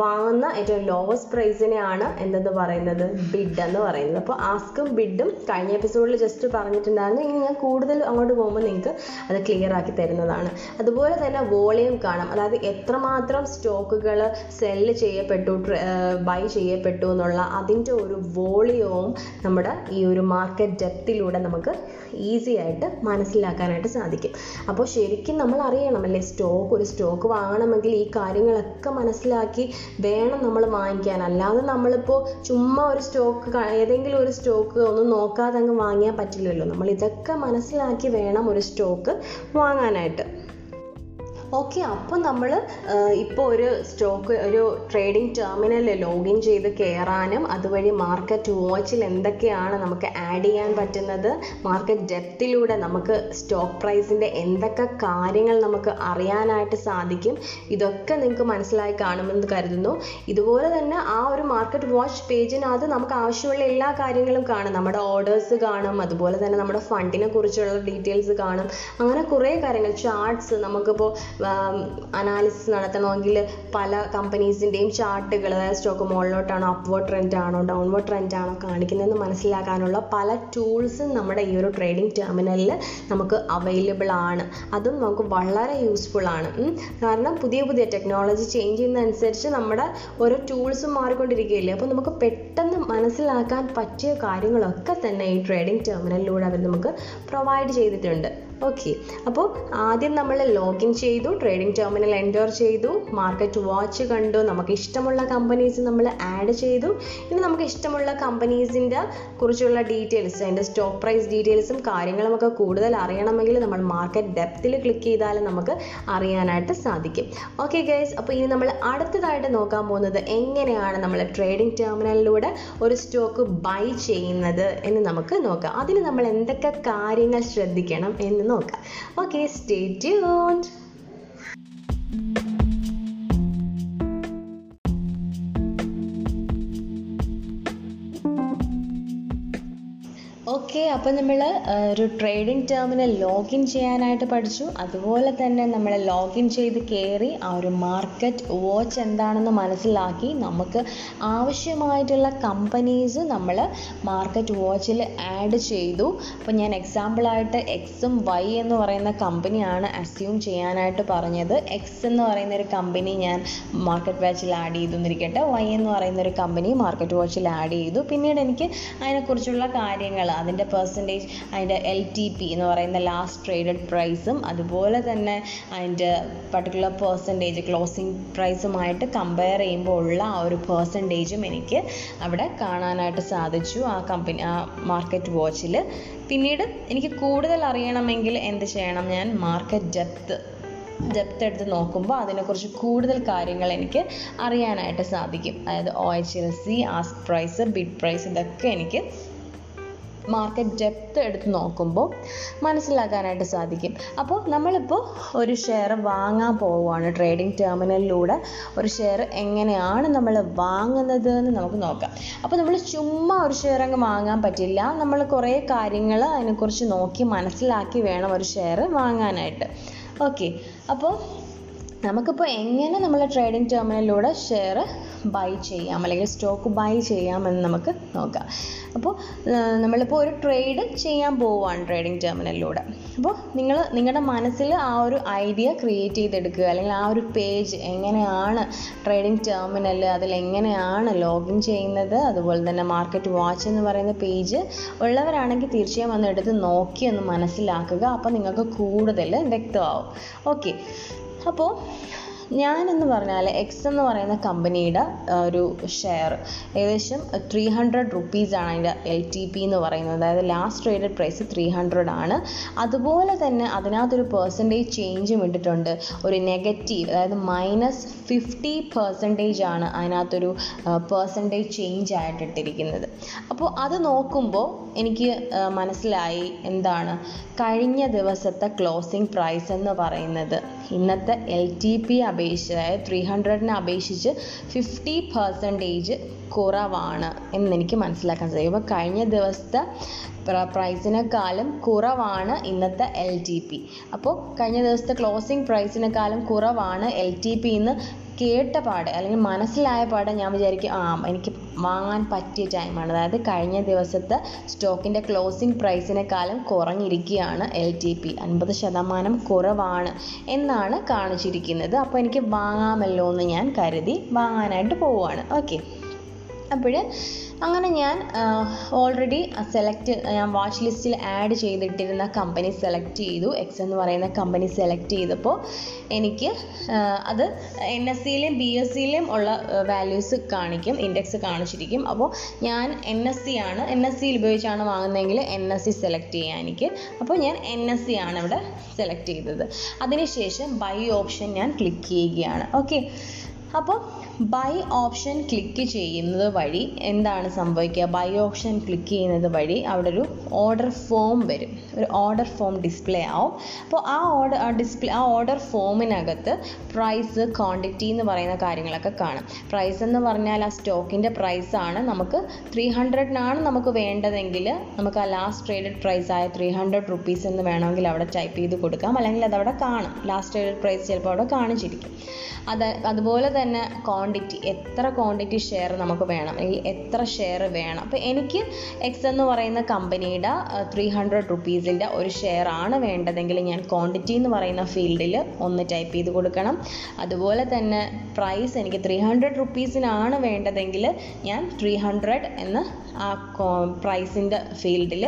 വാങ്ങുന്ന ഏറ്റവും ലോവസ്റ്റ് പ്രൈസിനെയാണ് എന്തെന്ന് പറയുന്നത്? ബിഡ് എന്ന് പറയുന്നത്. അപ്പോൾ ആസ്കും ബിഡും കഴിഞ്ഞ എപ്പിസോഡിൽ ജസ്റ്റ് പറഞ്ഞിട്ടുണ്ടായിരുന്നു. ഇനി ഞാൻ കൂടുതൽ അങ്ങോട്ട് പോകുമ്പോൾ നിങ്ങൾക്ക് അത് ക്ലിയർ ആക്കി തരുന്നതാണ്. അതുപോലെ തന്നെ വോളിയം കാണാം. അതായത് എത്രമാത്രം സ്റ്റോക്കുകൾ സെല്ല് ചെയ്യപ്പെട്ടു ബൈ ചെയ്യപ്പെട്ടു എന്നുള്ള അതിന്റെ ഒരു വോളിയവും നമ്മുടെ ഈ ഒരു മാർക്കറ്റ് ഡെപ്തിലൂടെ നമുക്ക് ഈസി ആയിട്ട് മനസ്സിലാക്കാനായിട്ട് സാധിക്കും. അപ്പോൾ ശരിക്കും നമ്മൾ അറിയണം അല്ലേ സ്റ്റോക്ക് ഒരു സ്റ്റോക്ക് വാങ്ങണമെങ്കിൽ ഈ കാര്യങ്ങളൊക്കെ മനസ്സിലാക്കി വേണം നമ്മൾ വാങ്ങിക്കാൻ. അല്ലാതെ നമ്മളിപ്പോൾ ചുമ്മാ ഒരു സ്റ്റോക്ക് ഏതെങ്കിലും ഒരു സ്റ്റോക്ക് ഒന്നും നോക്കാതെ അങ്ങ് വാങ്ങിയാൽ പറ്റില്ലല്ലോ. നമ്മൾ ഇതൊക്കെ മനസ്സിലാക്കി വേണം ഒരു സ്റ്റോക്ക് വാങ്ങാനായിട്ട്. ഓക്കെ അപ്പോൾ നമ്മൾ ഇപ്പോൾ ഒരു സ്റ്റോക്ക് ഒരു ട്രേഡിംഗ് ടെർമിനലിൽ ലോഗിൻ ചെയ്ത് കയറാനും അതുവഴി മാർക്കറ്റ് വാച്ചിൽ എന്തൊക്കെയാണ് നമുക്ക് ആഡ് ചെയ്യാൻ പറ്റുന്നത് മാർക്കറ്റ് ഡെപ്തിലൂടെ നമുക്ക് സ്റ്റോക്ക് പ്രൈസിന്റെ എന്തൊക്കെ കാര്യങ്ങൾ നമുക്ക് അറിയാനായിട്ട് സാധിക്കും ഇതൊക്കെ നിങ്ങൾക്ക് മനസ്സിലായി കാണുമെന്ന് കരുതുന്നു. ഇതുപോലെ തന്നെ ആ ഒരു മാർക്കറ്റ് വാച്ച് പേജിനകത്ത് നമുക്ക് ആവശ്യമുള്ള എല്ലാ കാര്യങ്ങളും കാണും. നമ്മുടെ ഓർഡേഴ്സ് കാണും അതുപോലെ തന്നെ നമ്മുടെ ഫണ്ടിനെ കുറിച്ചുള്ള ഡീറ്റെയിൽസ് കാണും. അങ്ങനെ കുറേ കാര്യങ്ങൾ ചാർട്ട്സ് നമുക്കിപ്പോൾ അനാലിസിസ് നടത്തണമെങ്കിൽ പല കമ്പനീസിന്റെയും ചാർട്ടുകൾ അതായത് സ്റ്റോക്ക് മുകളിലോട്ടാണോ അപ്വേർഡ് ട്രെൻഡ് ആണോ ഡൗൺവേർഡ് ട്രെൻഡ് ആണോ കാണിക്കുന്നതെന്ന് മനസ്സിലാക്കാനുള്ള പല ടൂൾസും നമ്മുടെ ഈ ഒരു ട്രേഡിംഗ് ടെർമിനലിൽ നമുക്ക് അവൈലബിൾ ആണ്. അതും നമുക്ക് വളരെ യൂസ്ഫുൾ ആണ്. കാരണം പുതിയ പുതിയ ടെക്നോളജി ചേഞ്ച് ചെയ്യുന്നതനുസരിച്ച് നമ്മുടെ ഓരോ ടൂൾസും മാറിക്കൊണ്ടിരിക്കുകയില്ലേ? അപ്പോൾ നമുക്ക് പെട്ടെന്ന് മനസ്സിലാക്കാൻ പറ്റിയ കാര്യങ്ങളൊക്കെ തന്നെ ഈ ട്രേഡിംഗ് ടെർമിനലിലൂടെ അവർ നമുക്ക് പ്രൊവൈഡ് ചെയ്തിട്ടുണ്ട്. ഓക്കെ അപ്പോൾ ആദ്യം നമ്മൾ ലോഗിൻ ചെയ്തു ട്രേഡിംഗ് ടെർമിനൽ എന്റർ ചെയ്തു മാർക്കറ്റ് വാച്ച് കണ്ടു നമുക്ക് ഇഷ്ടമുള്ള കമ്പനീസ് നമ്മൾ ആഡ് ചെയ്തു. ഇനി നമുക്ക് ഇഷ്ടമുള്ള കമ്പനീസിന്റെ കുറിച്ചുള്ള ഡീറ്റെയിൽസ് അതിന്റെ സ്റ്റോക്ക് പ്രൈസ് ഡീറ്റെയിൽസും കാര്യങ്ങളുമൊക്കെ കൂടുതൽ അറിയണമെങ്കിൽ നമ്മൾ മാർക്കറ്റ് ഡെപ്തിൽ ക്ലിക്ക് ചെയ്താൽ നമുക്ക് അറിയാനായിട്ട് സാധിക്കും. ഓക്കെ ഗൈസ് അപ്പോൾ ഇനി നമ്മൾ അടുത്തതായിട്ട് നോക്കാൻ പോകുന്നത് എങ്ങനെയാണ് നമ്മൾ ട്രേഡിംഗ് ടെർമിനലിലൂടെ ഒരു സ്റ്റോക്ക് ബൈ ചെയ്യുന്നത് എന്ന് നമുക്ക് നോക്കാം. അതിന് നമ്മൾ എന്തൊക്കെ കാര്യങ്ങൾ ശ്രദ്ധിക്കണം എന്ന് നോക്കാം. ഓക്കെ സ്റ്റേ ട്യൂൺഡ് ഓക്കെ അപ്പോൾ നമ്മൾ ഒരു ട്രേഡിംഗ് ടേമിന് ലോഗിൻ ചെയ്യാനായിട്ട് പഠിച്ചു. അതുപോലെ തന്നെ നമ്മൾ ലോഗിൻ ചെയ്ത് കയറി ആ ഒരു മാർക്കറ്റ് വാച്ച് എന്താണെന്ന് മനസ്സിലാക്കി നമുക്ക് ആവശ്യമായിട്ടുള്ള കമ്പനീസ് നമ്മൾ മാർക്കറ്റ് വാച്ചിൽ ആഡ് ചെയ്തു. അപ്പോൾ ഞാൻ എക്സാമ്പിളായിട്ട് എക്സും വൈ എന്ന് പറയുന്ന കമ്പനിയാണ് അസ്യൂം ചെയ്യാനായിട്ട് പറഞ്ഞത്. എക്സ് എന്ന് പറയുന്ന ഒരു കമ്പനി ഞാൻ മാർക്കറ്റ് വാച്ചിൽ ആഡ് ചെയ്തു എന്നിരിക്കട്ടെ വൈ എന്ന് പറയുന്ന ഒരു കമ്പനി മാർക്കറ്റ് വാച്ചിൽ ആഡ് ചെയ്തു. പിന്നീട് എനിക്ക് അതിനെക്കുറിച്ചുള്ള കാര്യങ്ങൾ അതിന്റെ പെർസെന്റേജ് അതിന്റെ എൽ ടി പി എന്ന് പറയുന്ന ലാസ്റ്റ് ട്രേഡഡ് പ്രൈസും അതുപോലെ തന്നെ അതിന്റെ പർട്ടിക്കുലർ പെർസെന്റേജ് ക്ലോസിംഗ് പ്രൈസുമായിട്ട് കമ്പയർ ചെയ്യുമ്പോൾ ഉള്ള ആ ഒരു പെർസെന്റേജും എനിക്ക് അവിടെ കാണാനായിട്ട് സാധിച്ചു ആ കമ്പനി ആ മാർക്കറ്റ് വാച്ചിൽ പിന്നീട് എനിക്ക് കൂടുതൽ അറിയണമെങ്കിൽ എന്ത് ചെയ്യണം ഞാൻ മാർക്കറ്റ് ഡെപ്ത് ഡെപ്ത് എടുത്ത് നോക്കുമ്പോൾ അതിനെക്കുറിച്ച് കൂടുതൽ കാര്യങ്ങൾ എനിക്ക് അറിയാനായിട്ട് സാധിക്കും. അതായത് O H L C ask price bid price ഇതൊക്കെ എനിക്ക് മാർക്കറ്റ് ഡെപ്ത് എടുത്ത് നോക്കുമ്പോൾ മനസ്സിലാക്കാനായിട്ട് സാധിക്കും. അപ്പോൾ നമ്മളിപ്പോൾ ഒരു ഷെയർ വാങ്ങാൻ പോവുകയാണ്. ട്രേഡിംഗ് ടെർമിനലിലൂടെ ഒരു ഷെയർ എങ്ങനെയാണ് നമ്മൾ വാങ്ങുന്നത് എന്ന് നമുക്ക് നോക്കാം. അപ്പോൾ നമ്മൾ ചുമ്മാ ഒരു ഷെയർ അങ്ങ് വാങ്ങാൻ പറ്റില്ല. നമ്മൾ കുറേ കാര്യങ്ങൾ അതിനെക്കുറിച്ച് നോക്കി മനസ്സിലാക്കി വേണം ഒരു ഷെയർ വാങ്ങാനായിട്ട്. ഓക്കെ അപ്പോൾ നമുക്കിപ്പോൾ എങ്ങനെ നമ്മൾ ട്രേഡിംഗ് ടെർമിനലിലൂടെ ഷെയർ ബൈ ചെയ്യാം അല്ലെങ്കിൽ സ്റ്റോക്ക് ബൈ ചെയ്യാമെന്ന് നമുക്ക് നോക്കാം. അപ്പോൾ നമ്മളിപ്പോൾ ഒരു ട്രേഡ് ചെയ്യാൻ പോവുകയാണ് ട്രേഡിംഗ് ടെർമിനലിലൂടെ അപ്പോൾ നിങ്ങൾ നിങ്ങളുടെ മനസ്സിൽ ആ ഒരു ഐഡിയ ക്രിയേറ്റ് ചെയ്തെടുക്കുക അല്ലെങ്കിൽ ആ ഒരു പേജ് എങ്ങനെയാണ് ട്രേഡിംഗ് ടെർമിനൽ അതിൽ എങ്ങനെയാണ് ലോഗിൻ ചെയ്യുന്നത് അതുപോലെ തന്നെ മാർക്കറ്റ് വാച്ച് എന്ന് പറയുന്ന പേജ് ഉള്ളവരാണെങ്കിൽ തീർച്ചയായും ഒന്ന് എടുത്ത് നോക്കി ഒന്ന് മനസ്സിലാക്കുക അപ്പോൾ നിങ്ങൾക്ക് കൂടുതൽ വ്യക്തമാവും. ഓക്കെ അപ്പോൾ ഞാനെന്ന് പറഞ്ഞാൽ എക്സ് എന്ന് പറയുന്ന കമ്പനിയുടെ ഒരു ഷെയർ ഏകദേശം ത്രീ ഹൺഡ്രഡ് റുപ്പീസാണ് അതിന്റെ എൽ ടി പി എന്ന് പറയുന്നത്. അതായത് last traded price three hundred ആണ്. അതുപോലെ തന്നെ അതിനകത്തൊരു പെർസെന്റേജ് ചേഞ്ചും ഇട്ടിട്ടുണ്ട്. ഒരു നെഗറ്റീവ് അതായത് മൈനസ് ഫിഫ്റ്റി പെർസെന്റേജ് ആണ് അതിനകത്തൊരു പെർസെന്റേജ് ചേഞ്ച് ആയിട്ട് ഇട്ടിരിക്കുന്നത് അപ്പോൾ അത് നോക്കുമ്പോൾ എനിക്ക് മനസ്സിലായി എന്താണ് കഴിഞ്ഞ ദിവസത്തെ ക്ലോസിംഗ് പ്രൈസ് എന്ന് പറയുന്നത്. ഇന്നത്തെ എൽ ടി പി അപേക്ഷിച്ച് ത്രീ ഹൺഡ്രഡിനെ അപേക്ഷിച്ച് ഫിഫ്റ്റി പെർസെന്റേജ് കുറവാണ് എന്നെനിക്ക് മനസ്സിലാക്കാൻ സാധിക്കും. അപ്പോൾ കഴിഞ്ഞ ദിവസത്തെ പ്ര- പ്രൈസിനെക്കാളും കുറവാണ് ഇന്നത്തെ എൽ ടി പി അപ്പോൾ കഴിഞ്ഞ ദിവസത്തെ ക്ലോസിംഗ് പ്രൈസിനെക്കാളും കുറവാണ് എൽ ടി പി എന്ന് കേട്ട പാടെ അല്ലെങ്കിൽ മനസ്സിലായ പാടെ ഞാൻ വിചാരിക്കും ആ എനിക്ക് വാങ്ങാൻ പറ്റിയ ടൈമാണ് അതായത് കഴിഞ്ഞ ദിവസത്തെ സ്റ്റോക്കിന്റെ ക്ലോസിംഗ് പ്രൈസിനെക്കാളും കുറഞ്ഞിരിക്കുകയാണ് എൽ ടി പി അൻപത് ശതമാനം കുറവാണ് എന്നാണ് കാണിച്ചിരിക്കുന്നത്. അപ്പോൾ എനിക്ക് വാങ്ങാമല്ലോ എന്ന് ഞാൻ കരുതി വാങ്ങാനായിട്ട് പോവുകയാണ്. ഓക്കെ അപ്പോൾ അങ്ങനെ ഞാൻ ഓൾറെഡി സെലക്ട് ഞാൻ വാച്ച് ലിസ്റ്റിൽ ആഡ് ചെയ്തിട്ടിരുന്ന കമ്പനി സെലക്ട് ചെയ്തു. എക്സ് എന്ന് പറയുന്ന കമ്പനി സെലക്ട് ചെയ്തപ്പോൾ എനിക്ക് അത് എൻ എസ് സിയിലെയും ബി എസ് സിയിലെയും ഉള്ള വാല്യൂസ് കാണിക്കും ഇൻഡെക്സ് കാണിച്ചിരിക്കും. അപ്പോൾ ഞാൻ എൻ എസ് സി ആണ് എൻ എസ് സിയിൽ ഉപയോഗിച്ചാണ് വാങ്ങുന്നതെങ്കിൽ എൻ എസ് സി സെലക്ട് ചെയ്യാൻ എനിക്ക്. അപ്പോൾ ഞാൻ എൻ എസ് സി ആണ് ഇവിടെ സെലക്ട് ചെയ്തത്. അതിനുശേഷം ബൈ ഓപ്ഷൻ ഞാൻ ക്ലിക്ക് ചെയ്യുകയാണ്. ഓക്കെ അപ്പോൾ ബൈ ഓപ്ഷൻ ക്ലിക്ക് ചെയ്യുന്നത് വഴി എന്താണ് സംഭവിക്കുക? ബൈ ഓപ്ഷൻ ക്ലിക്ക് ചെയ്യുന്നത് വഴി അവിടെ ഒരു ഓർഡർ ഫോം വരും. ഒരു ഓർഡർ ഫോം ഡിസ്പ്ലേ ആവും. അപ്പോൾ ആ ഓർഡർ ഡിസ്പ്ലേ ആ ഓർഡർ ഫോമിനകത്ത് പ്രൈസ് ക്വാണ്ടിറ്റി എന്ന് പറയുന്ന കാര്യങ്ങളൊക്കെ കാണും. പ്രൈസ് എന്ന് പറഞ്ഞാൽ ആ സ്റ്റോക്കിന്റെ പ്രൈസാണ് നമുക്ക് ത്രീ ഹൺഡ്രഡിനാണ് നമുക്ക് വേണ്ടതെങ്കിൽ നമുക്ക് ആ ലാസ്റ്റ് ട്രേഡഡ് പ്രൈസ് ആയ ത്രീ ഹൺഡ്രഡ് റുപ്പീസ് എന്ന് വേണമെങ്കിൽ അവിടെ ടൈപ്പ് ചെയ്ത് കൊടുക്കാം. അല്ലെങ്കിൽ അതവിടെ കാണും. ലാസ്റ്റ് ട്രേഡഡ് പ്രൈസ് ചിലപ്പോൾ അവിടെ കാണിച്ചിരിക്കും. അത് അതുപോലെ തന്നെ എത്ര ക്വാണ്ടിറ്റി ഷെയർ നമുക്ക് വേണം? അല്ലെങ്കിൽ എത്ര ഷെയർ വേണം? അപ്പോൾ എനിക്ക് എക്സ് എന്ന് പറയുന്ന കമ്പനിയുടെ ത്രീ ഹൺഡ്രഡ് റുപ്പീസിന്റെ ഒരു ഷെയർ ആണ് വേണ്ടതെങ്കിൽ ഞാൻ ക്വാണ്ടിറ്റി എന്ന് പറയുന്ന ഫീൽഡിൽ ഒന്ന് ടൈപ്പ് ചെയ്ത് കൊടുക്കണം. അതുപോലെ തന്നെ പ്രൈസ് എനിക്ക് ത്രീ ഹൺഡ്രഡ് റുപ്പീസിനാണ് വേണ്ടതെങ്കിൽ ഞാൻ ത്രീ ഹൺഡ്രഡ് എന്ന് ആ പ്രൈസിന്റെ ഫീൽഡിൽ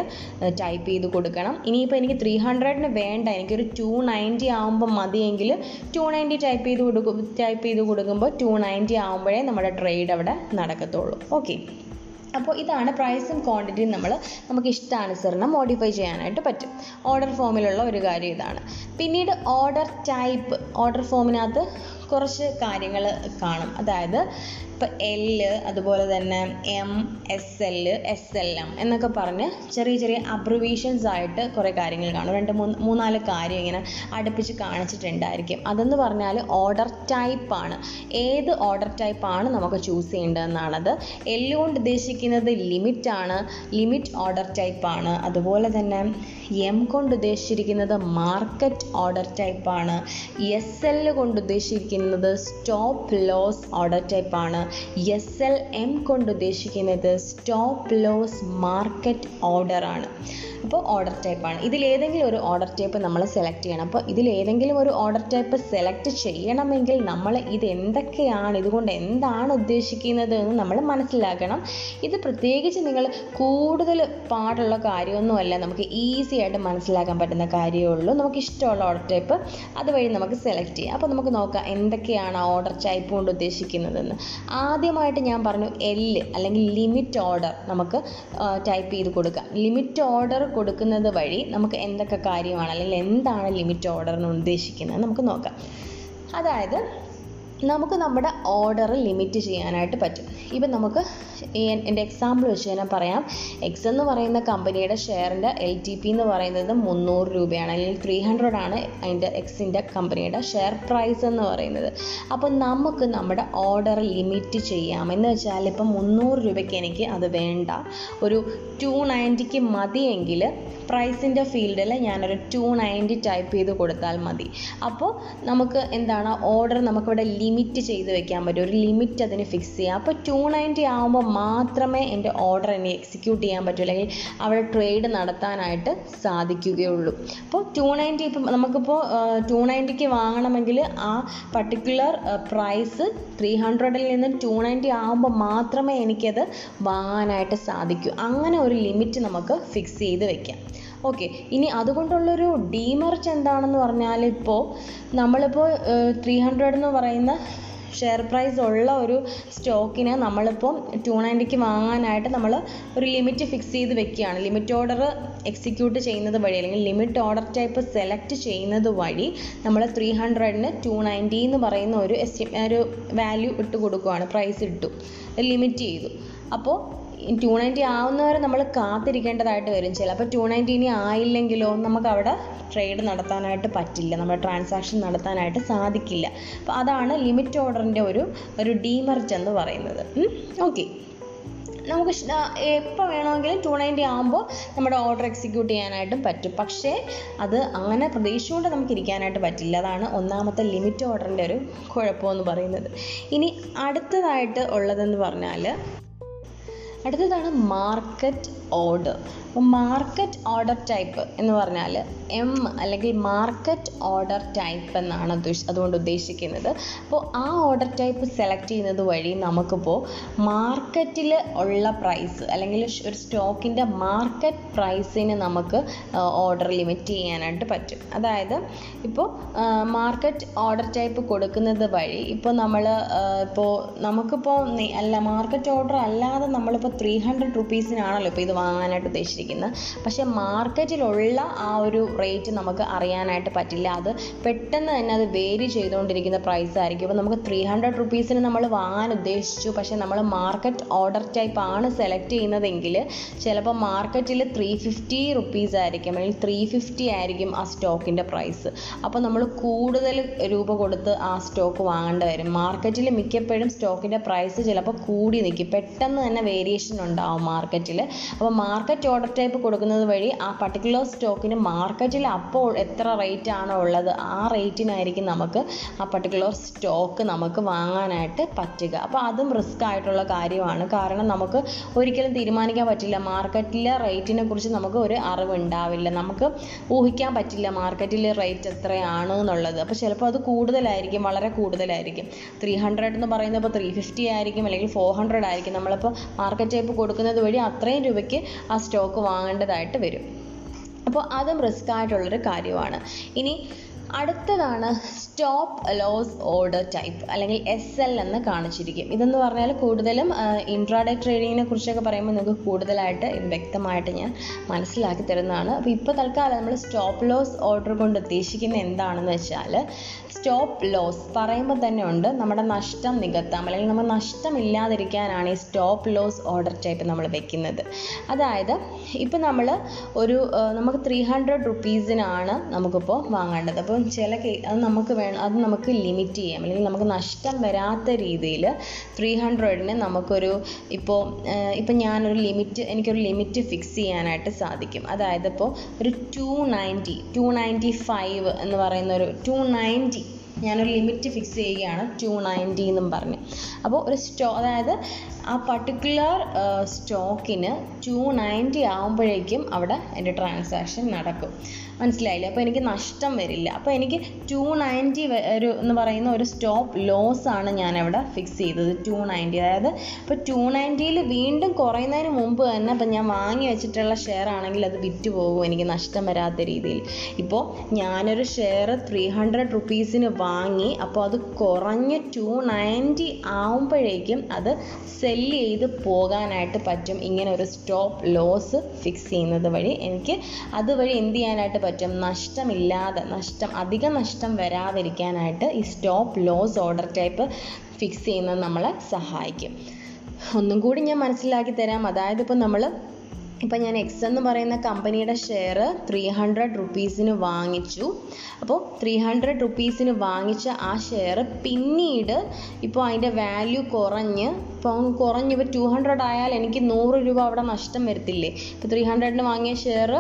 ടൈപ്പ് ചെയ്ത് കൊടുക്കണം. ഇനിയിപ്പോൾ എനിക്ക് ത്രീ ഹൺഡ്രഡിന് വേണ്ട എനിക്കൊരു ടു നയന്റി ആകുമ്പോൾ മതിയെങ്കിൽ ടു നയന്റി ടൈപ്പ് ചെയ്ത് കൊടുക്കും ടൈപ്പ് ചെയ്ത് കൊടുക്കുമ്പോൾ ടു നയന്റി ആകുമ്പോഴേ നമ്മുടെ ട്രേഡ് അവിടെ നടക്കത്തുള്ളൂ. ഓക്കെ അപ്പോൾ ഇതാണ് പ്രൈസും ക്വാണ്ടിറ്റിയും നമ്മൾ നമുക്ക് ഇഷ്ടാനുസരണം മോഡിഫൈ ചെയ്യാനായിട്ട് പറ്റും. ഓർഡർ ഫോമിലുള്ള ഒരു കാര്യം ഇതാണ്. പിന്നീട് ഓർഡർ ടൈപ്പ് ഓർഡർ ഫോമിനകത്ത് കുറച്ച് കാര്യങ്ങൾ കാണും. അതായത് ഇപ്പോൾ എൽ അതുപോലെ തന്നെ M S L S L M എന്നൊക്കെ പറഞ്ഞ് ചെറിയ ചെറിയ അബ്രിവേഷൻസ് ആയിട്ട് കുറേ കാര്യങ്ങൾ കാണും. രണ്ട് മൂന്ന് മൂന്നാൽ കാര്യം ഇങ്ങനെ അടുപ്പിച്ച് കാണിച്ചിട്ടുണ്ടായിരിക്കും. അതെന്ന് പറഞ്ഞാൽ ഓർഡർ ടൈപ്പ് ആണ്. ഏത് ഓർഡർ ടൈപ്പ് ആണ് നമുക്ക് ചൂസ് ചെയ്യേണ്ടതെന്നാണത്. എല്ല് കൊണ്ട് ഉദ്ദേശിക്കുന്നത് ലിമിറ്റ് ആണ്. ലിമിറ്റ് ഓർഡർ ടൈപ്പ് ആണ്. അതുപോലെ തന്നെ എം കൊണ്ട് ഉദ്ദേശിച്ചിരിക്കുന്നത് മാർക്കറ്റ് ഓർഡർ ടൈപ്പാണ് എസ് എൽ കൊണ്ട് ഉദ്ദേശിക്കുന്നത് സ്റ്റോപ്പ് ലോസ് ഓർഡർ ടൈപ്പാണ് എസ് എൽ എം കൊണ്ട് ഉദ്ദേശിക്കുന്നത് സ്റ്റോപ്പ് ലോസ് മാർക്കറ്റ് ഓർഡർ ആണ്. അപ്പോൾ ഓർഡർ ടൈപ്പാണ് ഇതിലേതെങ്കിലും ഒരു ഓർഡർ ടൈപ്പ് നമ്മൾ സെലക്ട് ചെയ്യണം. അപ്പോൾ ഇതിലേതെങ്കിലും ഒരു ഓർഡർ ടൈപ്പ് സെലക്ട് ചെയ്യണമെങ്കിൽ നമ്മൾ ഇത് എന്തൊക്കെയാണ് ഇതുകൊണ്ട് എന്താണ് ഉദ്ദേശിക്കുന്നത് എന്ന് നമ്മൾ മനസ്സിലാക്കണം. ഇത് പ്രത്യേകിച്ച് നിങ്ങൾ കൂടുതൽ പാടുള്ള കാര്യമൊന്നുമല്ല. നമുക്ക് ഈസി ആയിട്ട് മനസ്സിലാക്കാൻ പറ്റുന്ന കാര്യമേ ഉള്ളൂ. നമുക്ക് ഇഷ്ടമുള്ള ഓർഡർ ടൈപ്പ് അതുവഴി നമുക്ക് സെലക്ട് ചെയ്യാം. അപ്പോൾ നമുക്ക് നോക്കാം എന്തൊക്കെയാണ് ഓർഡർ ടൈപ്പ് കൊണ്ട് ഉദ്ദേശിക്കുന്നതെന്ന്. ആദ്യമായിട്ട് ഞാൻ പറഞ്ഞു എൽ അല്ലെങ്കിൽ ലിമിറ്റ് ഓർഡർ നമുക്ക് ടൈപ്പ് ചെയ്ത് കൊടുക്കാം. ലിമിറ്റ് ഓർഡർ കൊടുക്കുന്നത് വഴി നമുക്ക് എന്തൊക്കെ കാര്യമാണ് അല്ലെങ്കിൽ എന്താണ് ലിമിറ്റ് ഓർഡർ എന്ന് ഉദ്ദേശിക്കുന്നത് നമുക്ക് നോക്കാം. അതായത് നമുക്ക് നമ്മുടെ ഓർഡർ ലിമിറ്റ് ചെയ്യാനായിട്ട് പറ്റും. ഇപ്പം നമുക്ക് എന്റെ എക്സാമ്പിൾ വെച്ച് ഞാൻ പറയാം. എക്സ് എന്ന് പറയുന്ന കമ്പനിയുടെ ഷെയറിന്റെ എൽ ടി പി എന്ന് പറയുന്നത് മുന്നൂറ് രൂപയാണ്. അല്ലെങ്കിൽ ത്രീ ഹൺഡ്രഡ് ആണ് അതിന്റെ എക്സിന്റെ കമ്പനിയുടെ ഷെയർ പ്രൈസ് എന്ന് പറയുന്നത്. അപ്പോൾ നമുക്ക് നമ്മുടെ ഓർഡർ ലിമിറ്റ് ചെയ്യാം. എന്ന് വെച്ചാൽ ഇപ്പം മുന്നൂറ് രൂപയ്ക്ക് എനിക്ക് അത് വേണ്ട. ഒരു ടു നയന്റിക്ക് മതിയെങ്കിൽ പ്രൈസിന്റെ ഫീൽഡിൽ ഞാനൊരു ടു നയന്റി ടൈപ്പ് ചെയ്ത് കൊടുത്താൽ മതി. അപ്പോൾ നമുക്ക് എന്താണ്? ഓർഡർ നമുക്കിവിടെ ലിമിറ്റ് ചെയ്ത് വെക്കാൻ പറ്റും. ഒരു ലിമിറ്റ് അതിന് ഫിക്സ് ചെയ്യാം. അപ്പോൾ ടു നയന്റി ആകുമ്പോൾ മാത്രമേ എന്റെ ഓർഡർ എന്നെ എക്സിക്യൂട്ട് ചെയ്യാൻ പറ്റൂ അല്ലെങ്കിൽ അവിടെ ട്രേഡ് നടത്താനായിട്ട് സാധിക്കുകയുള്ളൂ. അപ്പോൾ ടു നയന്റി ഇപ്പം നമുക്കിപ്പോൾ ടു നയന്റിക്ക് വാങ്ങണമെങ്കിൽ ആ പർട്ടിക്കുലർ പ്രൈസ് ത്രീ ഹൺഡ്രഡിൽ നിന്ന് ടു നയന്റി ആകുമ്പോൾ മാത്രമേ എനിക്കത് വാങ്ങാനായിട്ട് സാധിക്കൂ. അങ്ങനെ ഒരു ലിമിറ്റ് നമുക്ക് ഫിക്സ് ചെയ്ത് വെക്കാം. ഓക്കെ ഇനി അതുകൊണ്ടുള്ളൊരു ഡീമെറിറ്റ് എന്താണെന്ന് പറഞ്ഞാൽ ഇപ്പോൾ നമ്മളിപ്പോൾ ത്രീ ഹൺഡ്രഡ് എന്ന് പറയുന്ന ഷെയർ പ്രൈസ് ഉള്ള ഒരു സ്റ്റോക്കിനെ നമ്മളിപ്പോൾ ടു നയന്റിക്ക് വാങ്ങാനായിട്ട് നമ്മൾ ഒരു ലിമിറ്റ് ഫിക്സ് ചെയ്ത് വെക്കുകയാണ്. ലിമിറ്റ് ഓർഡർ എക്സിക്യൂട്ട് ചെയ്യുന്നത് വഴി അല്ലെങ്കിൽ ലിമിറ്റ് ഓർഡർ ടൈപ്പ് സെലക്ട് ചെയ്യുന്നത് വഴി നമ്മൾ ത്രീ ഹൺഡ്രഡിന് ടു നയന്റി എന്ന് പറയുന്ന ഒരു എസ്റ്റി ഒരു വാല്യൂ ഇട്ട് കൊടുക്കുകയാണ്. പ്രൈസ് ഇട്ടു. ലിമിറ്റ് ചെയ്തു. അപ്പോൾ ടു നയന്റി ആവുന്നവരെ നമ്മൾ കാത്തിരിക്കേണ്ടതായിട്ട് വരും ചിലപ്പോൾ ടു നയന്റി ഇനി ആയില്ലെങ്കിലോ നമുക്ക് അവിടെ ട്രേഡ് നടത്താനായിട്ട് പറ്റില്ല. നമ്മുടെ ട്രാൻസാക്ഷൻ നടത്താനായിട്ട് സാധിക്കില്ല. അപ്പോൾ അതാണ് ലിമിറ്റ് ഓർഡറിന്റെ ഒരു ഒരു ഡീമർജ് എന്ന് പറയുന്നത്. ഓക്കെ നമുക്ക് എപ്പോൾ വേണമെങ്കിലും ടു നയന്റി ആകുമ്പോൾ നമ്മുടെ ഓർഡർ എക്സിക്യൂട്ട് ചെയ്യാനായിട്ടും പറ്റും. പക്ഷേ അത് അങ്ങനെ പ്രതീക്ഷയോടെ നമുക്ക് ഇരിക്കാനായിട്ട് പറ്റില്ല. അതാണ് ഒന്നാമത്തെ ലിമിറ്റ് ഓർഡറിന്റെ ഒരു കുഴപ്പമെന്ന് പറയുന്നത്. ഇനി അടുത്തതായിട്ട് ഉള്ളതെന്ന് പറഞ്ഞാൽ അടുത്തതാണ് മാർക്കറ്റ് ഓർഡർ അപ്പോൾ മാർക്കറ്റ് ഓർഡർ ടൈപ്പ് എന്ന് പറഞ്ഞാൽ എം അല്ലെങ്കിൽ മാർക്കറ്റ് ഓർഡർ ടൈപ്പ് എന്നാണ് അതുകൊണ്ട് ഉദ്ദേശിക്കുന്നത്. അപ്പോൾ ആ ഓർഡർ ടൈപ്പ് സെലക്ട് ചെയ്യുന്നത് വഴി നമുക്കിപ്പോൾ മാർക്കറ്റിൽ ഉള്ള പ്രൈസ് അല്ലെങ്കിൽ ഒരു സ്റ്റോക്കിന്റെ മാർക്കറ്റ് പ്രൈസിന് നമുക്ക് ഓർഡർ ലിമിറ്റ് ചെയ്യാനായിട്ട് പറ്റും. അതായത് ഇപ്പോൾ മാർക്കറ്റ് ഓർഡർ ടൈപ്പ് കൊടുക്കുന്നത് വഴി ഇപ്പോൾ നമ്മൾ ഇപ്പോൾ നമുക്കിപ്പോൾ അല്ല മാർക്കറ്റ് ഓർഡർ അല്ലാതെ നമ്മളിപ്പോൾ ത്രീ ഹൺഡ്രഡ് റുപ്പീസിനാണല്ലോ ഇപ്പോൾ ഇത് വാങ്ങാനായിട്ട് ഉദ്ദേശിച്ചിരിക്കുന്നത്. പക്ഷേ മാർക്കറ്റിലുള്ള ആ ഒരു റേറ്റ് നമുക്ക് അറിയാനായിട്ട് പറ്റില്ല. അത് പെട്ടെന്ന് തന്നെ അത് വേരി ചെയ്തുകൊണ്ടിരിക്കുന്ന പ്രൈസ് ആയിരിക്കും. അപ്പോൾ നമുക്ക് ത്രീ ഹൺഡ്രഡ് റുപ്പീസിന് നമ്മൾ വാങ്ങാൻ ഉദ്ദേശിച്ചു. പക്ഷേ നമ്മൾ മാർക്കറ്റ് ഓർഡർ ടൈപ്പ് ആണ് സെലക്ട് ചെയ്യുന്നതെങ്കിൽ ചിലപ്പോൾ മാർക്കറ്റിൽ ത്രീ ഫിഫ്റ്റി റുപ്പീസ് ആയിരിക്കും. അല്ലെങ്കിൽ ത്രീ ഫിഫ്റ്റി ആയിരിക്കും ആ സ്റ്റോക്കിന്റെ പ്രൈസ് അപ്പോൾ നമ്മൾ കൂടുതൽ രൂപ കൊടുത്ത് ആ സ്റ്റോക്ക് വാങ്ങേണ്ടി വരും. മാർക്കറ്റിൽ മിക്കപ്പോഴും സ്റ്റോക്കിന്റെ പ്രൈസ് ചിലപ്പോൾ കൂടി നിൽക്കും. പെട്ടെന്ന് തന്നെ വേരിയേഷൻ ഉണ്ടാവും മാർക്കറ്റിൽ അപ്പോൾ മാർക്കറ്റ് ഓർഡർ ടൈപ്പ് കൊടുക്കുന്നത് വഴി ആ പർട്ടിക്കുലർ സ്റ്റോക്കിന് മാർക്കറ്റിൽ അപ്പോൾ എത്ര റേറ്റ് ആണോ ഉള്ളത്? ആ റേറ്റിനായിരിക്കും നമുക്ക് ആ പർട്ടിക്കുലർ സ്റ്റോക്ക് നമുക്ക് വാങ്ങാനായിട്ട് പറ്റുക. അപ്പോൾ അതും റിസ്ക് ആയിട്ടുള്ള കാര്യമാണ്. കാരണം നമുക്ക് ഒരിക്കലും തീരുമാനിക്കാൻ പറ്റില്ല. മാർക്കറ്റിലെ റേറ്റിനെ കുറിച്ച് നമുക്ക് ഒരു അറിവ് ഉണ്ടാവില്ല. നമുക്ക് ഊഹിക്കാൻ പറ്റില്ല മാർക്കറ്റിലെ റേറ്റ് എത്രയാണ് എന്നുള്ളത്. അപ്പോൾ ചിലപ്പോൾ അത് കൂടുതലായിരിക്കും വളരെ കൂടുതലായിരിക്കും. ത്രീ ഹൺഡ്രഡ് എന്ന് പറയുന്നത് ഇപ്പോൾ ത്രീ ഫിഫ്റ്റി ആയിരിക്കും അല്ലെങ്കിൽ ഫോർ ഹൺഡ്രഡ് ആയിരിക്കും. നമ്മളിപ്പോൾ മാർക്കറ്റ് ടൈപ്പ് കൊടുക്കുന്നത് വഴി അത്രയും രൂപയ്ക്ക് ആ സ്റ്റോക്ക് വാങ്ങേണ്ടതായിട്ട് വരും. അപ്പോൾ അതും റിസ്ക് ആയിട്ടുള്ളൊരു കാര്യമാണ്. ഇനി അടുത്തതാണ് സ്റ്റോപ്പ് ലോസ് ഓർഡർ ടൈപ്പ് അല്ലെങ്കിൽ എസ് എൽ എന്ന് കാണിച്ചിരിക്കും. ഇതെന്ന് പറഞ്ഞാൽ കൂടുതലും ഇൻട്രാഡേ ട്രേഡിങ്ങിനെ കുറിച്ചൊക്കെ പറയുമ്പോൾ നിങ്ങൾക്ക് കൂടുതലായിട്ട് വ്യക്തമായിട്ട് ഞാൻ മനസ്സിലാക്കി തരുന്നതാണ്. അപ്പോൾ ഇപ്പോൾ തൽക്കാലം നമ്മൾ സ്റ്റോപ്പ് ലോസ് ഓർഡർ കൊണ്ട് ഉദ്ദേശിക്കുന്നത് എന്താണെന്ന് വെച്ചാൽ സ്റ്റോപ്പ് ലോസ് പറയുമ്പോൾ തന്നെ ഉണ്ട് നമ്മുടെ നഷ്ടം നികത്താം അല്ലെങ്കിൽ നമ്മൾ നഷ്ടമില്ലാതിരിക്കാനാണ് ഈ സ്റ്റോപ്പ് ലോസ് ഓർഡർ ടൈപ്പ് നമ്മൾ വെക്കുന്നത്. അതായത് ഇപ്പോൾ നമ്മൾ ഒരു നമുക്ക് ത്രീ ഹൺഡ്രഡ് റുപ്പീസിനാണ് നമുക്കിപ്പോൾ വാങ്ങേണ്ടത്. അപ്പോൾ ചില അത് നമുക്ക് വേണം അത് നമുക്ക് ലിമിറ്റ് ചെയ്യാം. അല്ലെങ്കിൽ നമുക്ക് നഷ്ടം വരാത്ത രീതിയിൽ ത്രീ ഹൺഡ്രഡിന് നമുക്കൊരു ഇപ്പോൾ ഇപ്പം ഞാനൊരു ലിമിറ്റ് എനിക്കൊരു ലിമിറ്റ് ഫിക്സ് ചെയ്യാനായിട്ട് സാധിക്കും. അതായത് ഇപ്പോൾ ഒരു two ninety two ninety five എന്ന് പറയുന്ന ഒരു ടു നയന്റി ഞാനൊരു ലിമിറ്റ് ഫിക്സ് ചെയ്യുകയാണ് ടു നയന്റി എന്നും പറഞ്ഞ്. അപ്പോൾ ഒരു സ്റ്റോ അതായത് ആ പർട്ടിക്കുലർ സ്റ്റോക്കിന് ടു നയന്റി ആകുമ്പോഴേക്കും അവിടെ എന്റെ ട്രാൻസാക്ഷൻ നടക്കും. മനസ്സിലായില്ലേ? അപ്പോൾ എനിക്ക് നഷ്ടം വരില്ല. അപ്പോൾ എനിക്ക് ടു നയന്റി ഒരു എന്ന് പറയുന്ന ഒരു സ്റ്റോപ്പ് ലോസ് ആണ് ഞാൻ അവിടെ ഫിക്സ് ചെയ്തത്. ടു നയന്റി അതായത് ഇപ്പോൾ ടു നയന്റിയിൽ വീണ്ടും കുറയുന്നതിന് മുമ്പ് തന്നെ ഇപ്പം ഞാൻ വാങ്ങി വെച്ചിട്ടുള്ള ഷെയർ ആണെങ്കിൽ അത് വിറ്റ് പോകും. എനിക്ക് നഷ്ടം വരാത്ത രീതിയിൽ. ഇപ്പോൾ ഞാനൊരു ഷെയർ ത്രീ ഹൺഡ്രഡ് റുപ്പീസിന് വാങ്ങി അപ്പോൾ അത് കുറഞ്ഞ് ടു നയന്റി ആവുമ്പോഴേക്കും അത് സെല്ല് ചെയ്ത് പോകാനായിട്ട് പറ്റും. ഇങ്ങനെ ഒരു സ്റ്റോപ്പ് ലോസ് ഫിക്സ് ചെയ്യുന്നത് വഴി എനിക്ക് അതുവഴി എന്ത് ചെയ്യാനായിട്ട് പറ്റും. നഷ്ടമില്ലാതെ നഷ്ടം അധിക നഷ്ടം വരാതിരിക്കാനായിട്ട് ഈ stop loss order type fix ചെയ്യുന്നത് നമ്മളെ സഹായിക്കും. ഒന്നും കൂടി ഞാൻ മനസ്സിലാക്കി തരാം. അതായത് ഇപ്പോൾ നമ്മൾ ഇപ്പം ഞാൻ എക്സ് എന്ന് പറയുന്ന കമ്പനിയുടെ ഷെയർ ത്രീ ഹൺഡ്രഡ് റുപ്പീസിന് വാങ്ങിച്ചു. അപ്പോൾ ത്രീ ഹൺഡ്രഡ് റുപ്പീസിന് വാങ്ങിച്ച ആ ഷെയർ പിന്നീട് ഇപ്പോൾ അതിന്റെ വാല്യൂ കുറഞ്ഞ് ഇപ്പോൾ കുറഞ്ഞ് ഇപ്പോൾ ടു ഹൺഡ്രഡ് ആയാൽ എനിക്ക് നൂറ് രൂപ അവിടെ നഷ്ടം വരത്തില്ലേ? ഇപ്പോൾ ത്രീ ഹൺഡ്രഡിന് വാങ്ങിയ ഷെയർ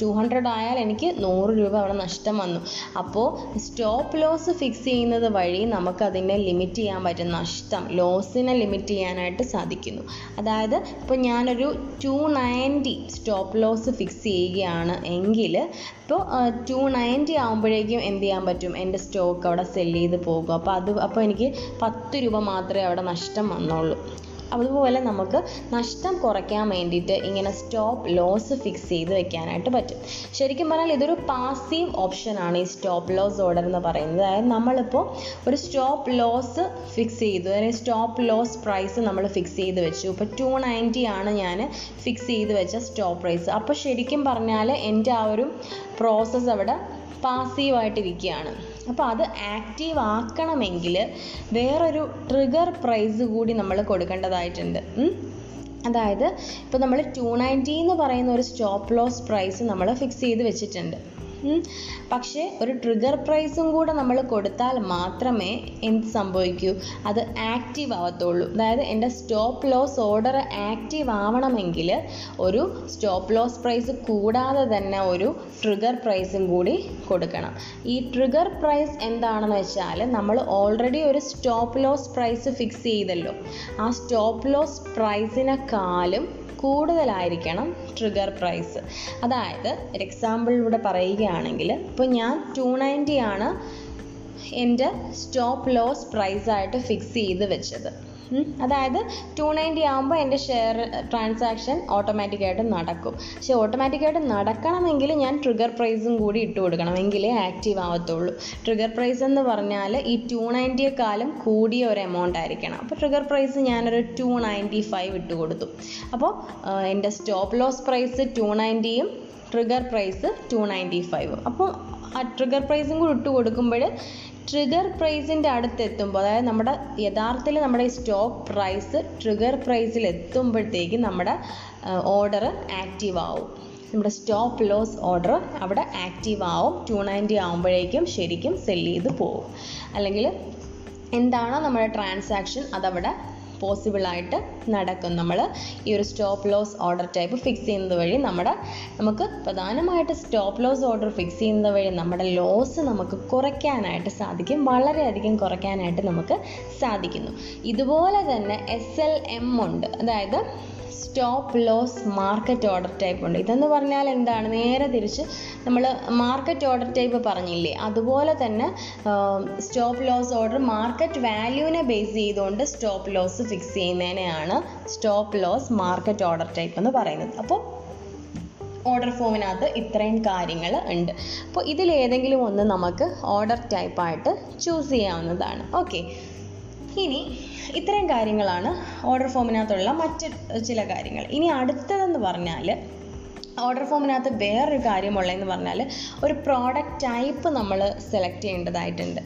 ടു ഹൺഡ്രഡ് ആയാൽ എനിക്ക് നൂറ് രൂപ അവിടെ നഷ്ടം വന്നു. അപ്പോൾ സ്റ്റോപ്പ് ലോസ് ഫിക്സ് ചെയ്യുന്നത് വഴി നമുക്കതിനെ ലിമിറ്റ് ചെയ്യാൻ പറ്റും നഷ്ടം ലോസിനെ ലിമിറ്റ് ചെയ്യാനായിട്ട് സാധിക്കുന്നു. അതായത് ഇപ്പോൾ ഞാനൊരു two ninety stop loss fix ചെയ്യുകയാണ് എങ്കിൽ ഇപ്പോൾ ടു നയന്റി ആകുമ്പോഴേക്കും എന്ത് ചെയ്യാൻ പറ്റും? എന്റെ സ്റ്റോക്ക് അവിടെ സെല്ല് ചെയ്ത് പോകും. അപ്പോൾ അത് അപ്പോൾ എനിക്ക് പത്ത് രൂപ മാത്രമേ അവിടെ നഷ്ടം വന്നുള്ളൂ. അതുപോലെ നമുക്ക് നഷ്ടം കുറയ്ക്കാൻ വേണ്ടിയിട്ട് ഇങ്ങനെ സ്റ്റോപ്പ് ലോസ് ഫിക്സ് ചെയ്ത് വെക്കാനായിട്ട് പറ്റും. ശരിക്കും പറഞ്ഞാൽ ഇതൊരു പാസീവ് ഓപ്ഷനാണ് ഈ സ്റ്റോപ്പ് ലോസ് ഓർഡർ എന്ന് പറയുന്നത്. അതായത് നമ്മളിപ്പോൾ ഒരു സ്റ്റോപ്പ് ലോസ് ഫിക്സ് ചെയ്തു. അതായത് സ്റ്റോപ്പ് ലോസ് പ്രൈസ് നമ്മൾ ഫിക്സ് ചെയ്ത് വെച്ചു. ഇപ്പോൾ ടു നയന്റി ആണ് ഞാൻ ഫിക്സ് ചെയ്ത് വെച്ച സ്റ്റോപ്പ് പ്രൈസ് അപ്പോൾ ശരിക്കും പറഞ്ഞാൽ എന്റെ ആ ഒരു പ്രോസസ്സ് അവിടെ പാസീവായിട്ടിരിക്കുകയാണ് അപ്പോൾ അത് ആക്റ്റീവ് ആക്കണമെങ്കിൽ വേറൊരു ട്രിഗർ പ്രൈസ് കൂടി നമ്മൾ കൊടുക്കേണ്ടതായിട്ടുണ്ട് അതായത് ഇപ്പോൾ നമ്മൾ ടു നയന്റി എന്ന് പറയുന്ന ഒരു സ്റ്റോപ്പ് ലോസ് പ്രൈസ് നമ്മൾ ഫിക്സ് ചെയ്ത് വെച്ചിട്ടുണ്ട്. പക്ഷേ ഒരു ട്രിഗർ പ്രൈസും കൂടെ നമ്മൾ കൊടുത്താൽ മാത്രമേ എന്ത് സംഭവിക്കൂ? അത് ആക്റ്റീവ് ആവത്തുള്ളൂ. അതായത് എന്റെ സ്റ്റോപ്പ് ലോസ് ഓർഡർ ആക്റ്റീവ് ആവണമെങ്കിൽ ഒരു സ്റ്റോപ്പ് ലോസ് പ്രൈസ് കൂടാതെ തന്നെ ഒരു ട്രിഗർ പ്രൈസും കൂടി കൊടുക്കണം. ഈ ട്രിഗർ പ്രൈസ് എന്താണെന്ന് വെച്ചാൽ നമ്മൾ ഓൾറെഡി ഒരു സ്റ്റോപ്പ് ലോസ് പ്രൈസ് ഫിക്സ് ചെയ്തല്ലോ. ആ സ്റ്റോപ്പ് ലോസ് പ്രൈസിനെക്കാളും കൂടുതലായിരിക്കണം ട്രിഗർ പ്രൈസ് അതായത് ഒരു എക്സാമ്പിളിലൂടെ പറയുകയാണെങ്കിൽ ഇപ്പോൾ ഞാൻ ടു നയന്റി ആണ് എന്റെ സ്റ്റോപ്പ് ലോസ് പ്രൈസായിട്ട് ഫിക്സ് ചെയ്ത് വെച്ചത്. അതായത് ടു നയന്റി ആകുമ്പോൾ എന്റെ ഷെയർ ട്രാൻസാക്ഷൻ ഓട്ടോമാറ്റിക്കായിട്ട് നടക്കും. പക്ഷേ ഓട്ടോമാറ്റിക്കായിട്ട് നടക്കണമെങ്കിൽ ഞാൻ ട്രിഗർ പ്രൈസും കൂടി ഇട്ട് കൊടുക്കണം. എങ്കിലേ ആക്റ്റീവ് ആവത്തുള്ളൂ. ട്രിഗർ പ്രൈസ് എന്ന് പറഞ്ഞാൽ ഈ ടു നയന്റിയെക്കാളും കൂടിയ ഒരു എമൗണ്ട് ആയിരിക്കണം. അപ്പോൾ ട്രിഗർ പ്രൈസ് ഞാനൊരു ടു നയന്റി ഫൈവ് ഇട്ട് കൊടുത്തു. അപ്പോൾ എന്റെ സ്റ്റോപ്പ് ലോസ് പ്രൈസ് ടു നയന്റിയും ട്രിഗർ പ്രൈസ് ടു നയന്റി ഫൈവും അപ്പോൾ ആ ട്രിഗർ പ്രൈസും കൂടി ഇട്ട് കൊടുക്കുമ്പോൾ ട്രിഗർ പ്രൈസിന്റെ അടുത്ത് എത്തുമ്പോൾ അതായത് നമ്മുടെ യഥാർത്ഥത്തിൽ നമ്മുടെ ഈ സ്റ്റോക്ക് പ്രൈസ് ട്രിഗർ പ്രൈസിൽ എത്തുമ്പോഴത്തേക്കും നമ്മുടെ ഓർഡർ ആക്റ്റീവ് ആവും. നമ്മുടെ സ്റ്റോപ്പ് ലോസ് ഓർഡർ അവിടെ ആക്റ്റീവ് ആവും. ടു നയന്റി ആകുമ്പോഴേക്കും ശരിക്കും സെല്ല് ചെയ്ത് പോകും. അല്ലെങ്കിൽ എന്താണോ നമ്മുടെ ട്രാൻസാക്ഷൻ അതവിടെ പോസിബിൾ ആയിട്ട് നടക്കും. നമ്മൾ ഈ ഒരു stop loss order type fix ചെയ്യുന്നത് വഴി നമ്മുടെ നമുക്ക് പ്രധാനമായിട്ട് സ്റ്റോപ്പ് ലോസ് ഓർഡർ ഫിക്സ് ചെയ്യുന്നത് വഴി നമ്മുടെ ലോസ് നമുക്ക് കുറയ്ക്കാനായിട്ട് സാധിക്കും. വളരെയധികം കുറയ്ക്കാനായിട്ട് നമുക്ക് സാധിക്കുന്നു. ഇതുപോലെ തന്നെ എസ് എൽ എം ഉണ്ട്. അതായത് stop loss market order type ഉണ്ട്. ഇതെന്ന് പറഞ്ഞാൽ എന്താണ്? നേരെ തിരിച്ച് നമ്മൾ മാർക്കറ്റ് ഓർഡർ ടൈപ്പ് പറഞ്ഞില്ലേ? അതുപോലെ തന്നെ സ്റ്റോപ്പ് ലോസ് ഓർഡർ മാർക്കറ്റ് വാല്യൂവിനെ ബേസ് ചെയ്തുകൊണ്ട് stop loss fix ചെയ്യുന്നതിനെയാണ് stop loss market order type എന്ന് പറയുന്നത്. അപ്പോൾ ഓർഡർ ഫോമിനകത്ത് ഇത്രയും കാര്യങ്ങൾ ഉണ്ട്. അപ്പോൾ ഇതിലേതെങ്കിലും ഒന്ന് നമുക്ക് ഓർഡർ ടൈപ്പായിട്ട് ചൂസ് ചെയ്യാവുന്നതാണ്. ഓക്കെ ഇനി ഇത്രയും കാര്യങ്ങളാണ് ഓർഡർ ഫോമിനകത്തുള്ള മറ്റ് ചില കാര്യങ്ങൾ. ഇനി അടുത്തതെന്ന് പറഞ്ഞാൽ ഓർഡർ ഫോമിനകത്ത് വേറൊരു കാര്യമുള്ളതെന്ന് പറഞ്ഞാൽ ഒരു പ്രോഡക്റ്റ് ടൈപ്പ് നമ്മൾ സെലക്ട് ചെയ്യേണ്ടതായിട്ടുണ്ട്.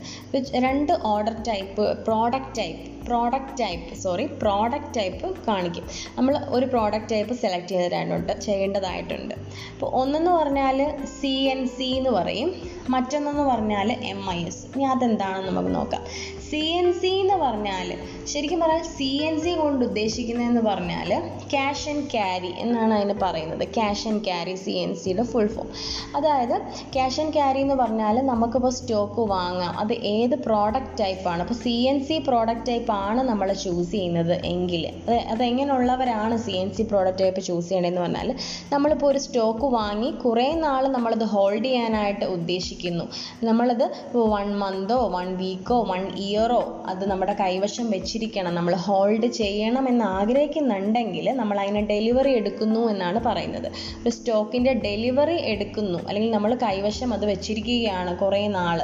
രണ്ട് order type product type product type sorry product type കാണിക്കും. നമ്മൾ ഒരു പ്രോഡക്റ്റ് ടൈപ്പ് സെലക്ട് ചെയ്തിട്ടുണ്ട് ചെയ്യേണ്ടതായിട്ടുണ്ട്. അപ്പോൾ ഒന്നെന്ന് പറഞ്ഞാൽ സി എൻ സി എന്ന് പറയും മറ്റൊന്നെന്ന് പറഞ്ഞാൽ എം ഐ എസ് ഇനി അതെന്താണെന്ന് നമുക്ക് നോക്കാം. സി എൻ സി എന്ന് പറഞ്ഞാൽ ശരിക്കും പറഞ്ഞാൽ സി എൻ സി കൊണ്ട് ഉദ്ദേശിക്കുന്നതെന്ന് പറഞ്ഞാൽ ക്യാഷ് ആൻഡ് ക്യാരി എന്നാണ് അതിന് പറയുന്നത്. Cash and carry C N സിയുടെ ഫുൾ ഫോം അതായത് ക്യാഷ് ആൻഡ് ക്യാരി എന്ന് പറഞ്ഞാൽ നമുക്കിപ്പോൾ സ്റ്റോക്ക് വാങ്ങാം. അത് ഏത് പ്രോഡക്റ്റ് ടൈപ്പാണ് അപ്പോൾ C N C product type ആണ് നമ്മൾ ചൂസ് ചെയ്യുന്നത് എങ്കിൽ അത് അതെങ്ങനെയുള്ളവരാണ് C N C product type choose ചെയ്യണമെന്ന് പറഞ്ഞാൽ നമ്മളിപ്പോൾ ഒരു സ്റ്റോക്ക് വാങ്ങി കുറേ നാൾ നമ്മളത് ഹോൾഡ് ചെയ്യാനായിട്ട് ഉദ്ദേശിക്കുന്നു. നമ്മളത് വൺ മന്തോ വൺ വീക്കോ വൺ ഇയറോ അത് നമ്മുടെ കൈവശം വെച്ചിരിക്കണം. നമ്മൾ ഹോൾഡ് ചെയ്യണം എന്ന് ആഗ്രഹിക്കുന്നുണ്ടെങ്കിൽ നമ്മൾ അതിന് ഡെലിവറി എടുക്കുന്നു എന്നാണ് പറയുന്നത്. ഒരു സ്റ്റോക്കിന്റെ ഡെലിവറി എടുക്കുന്നു. അല്ലെങ്കിൽ നമ്മൾ കൈവശം അത് വെച്ചിരിക്കുകയാണ് കുറേ നാൾ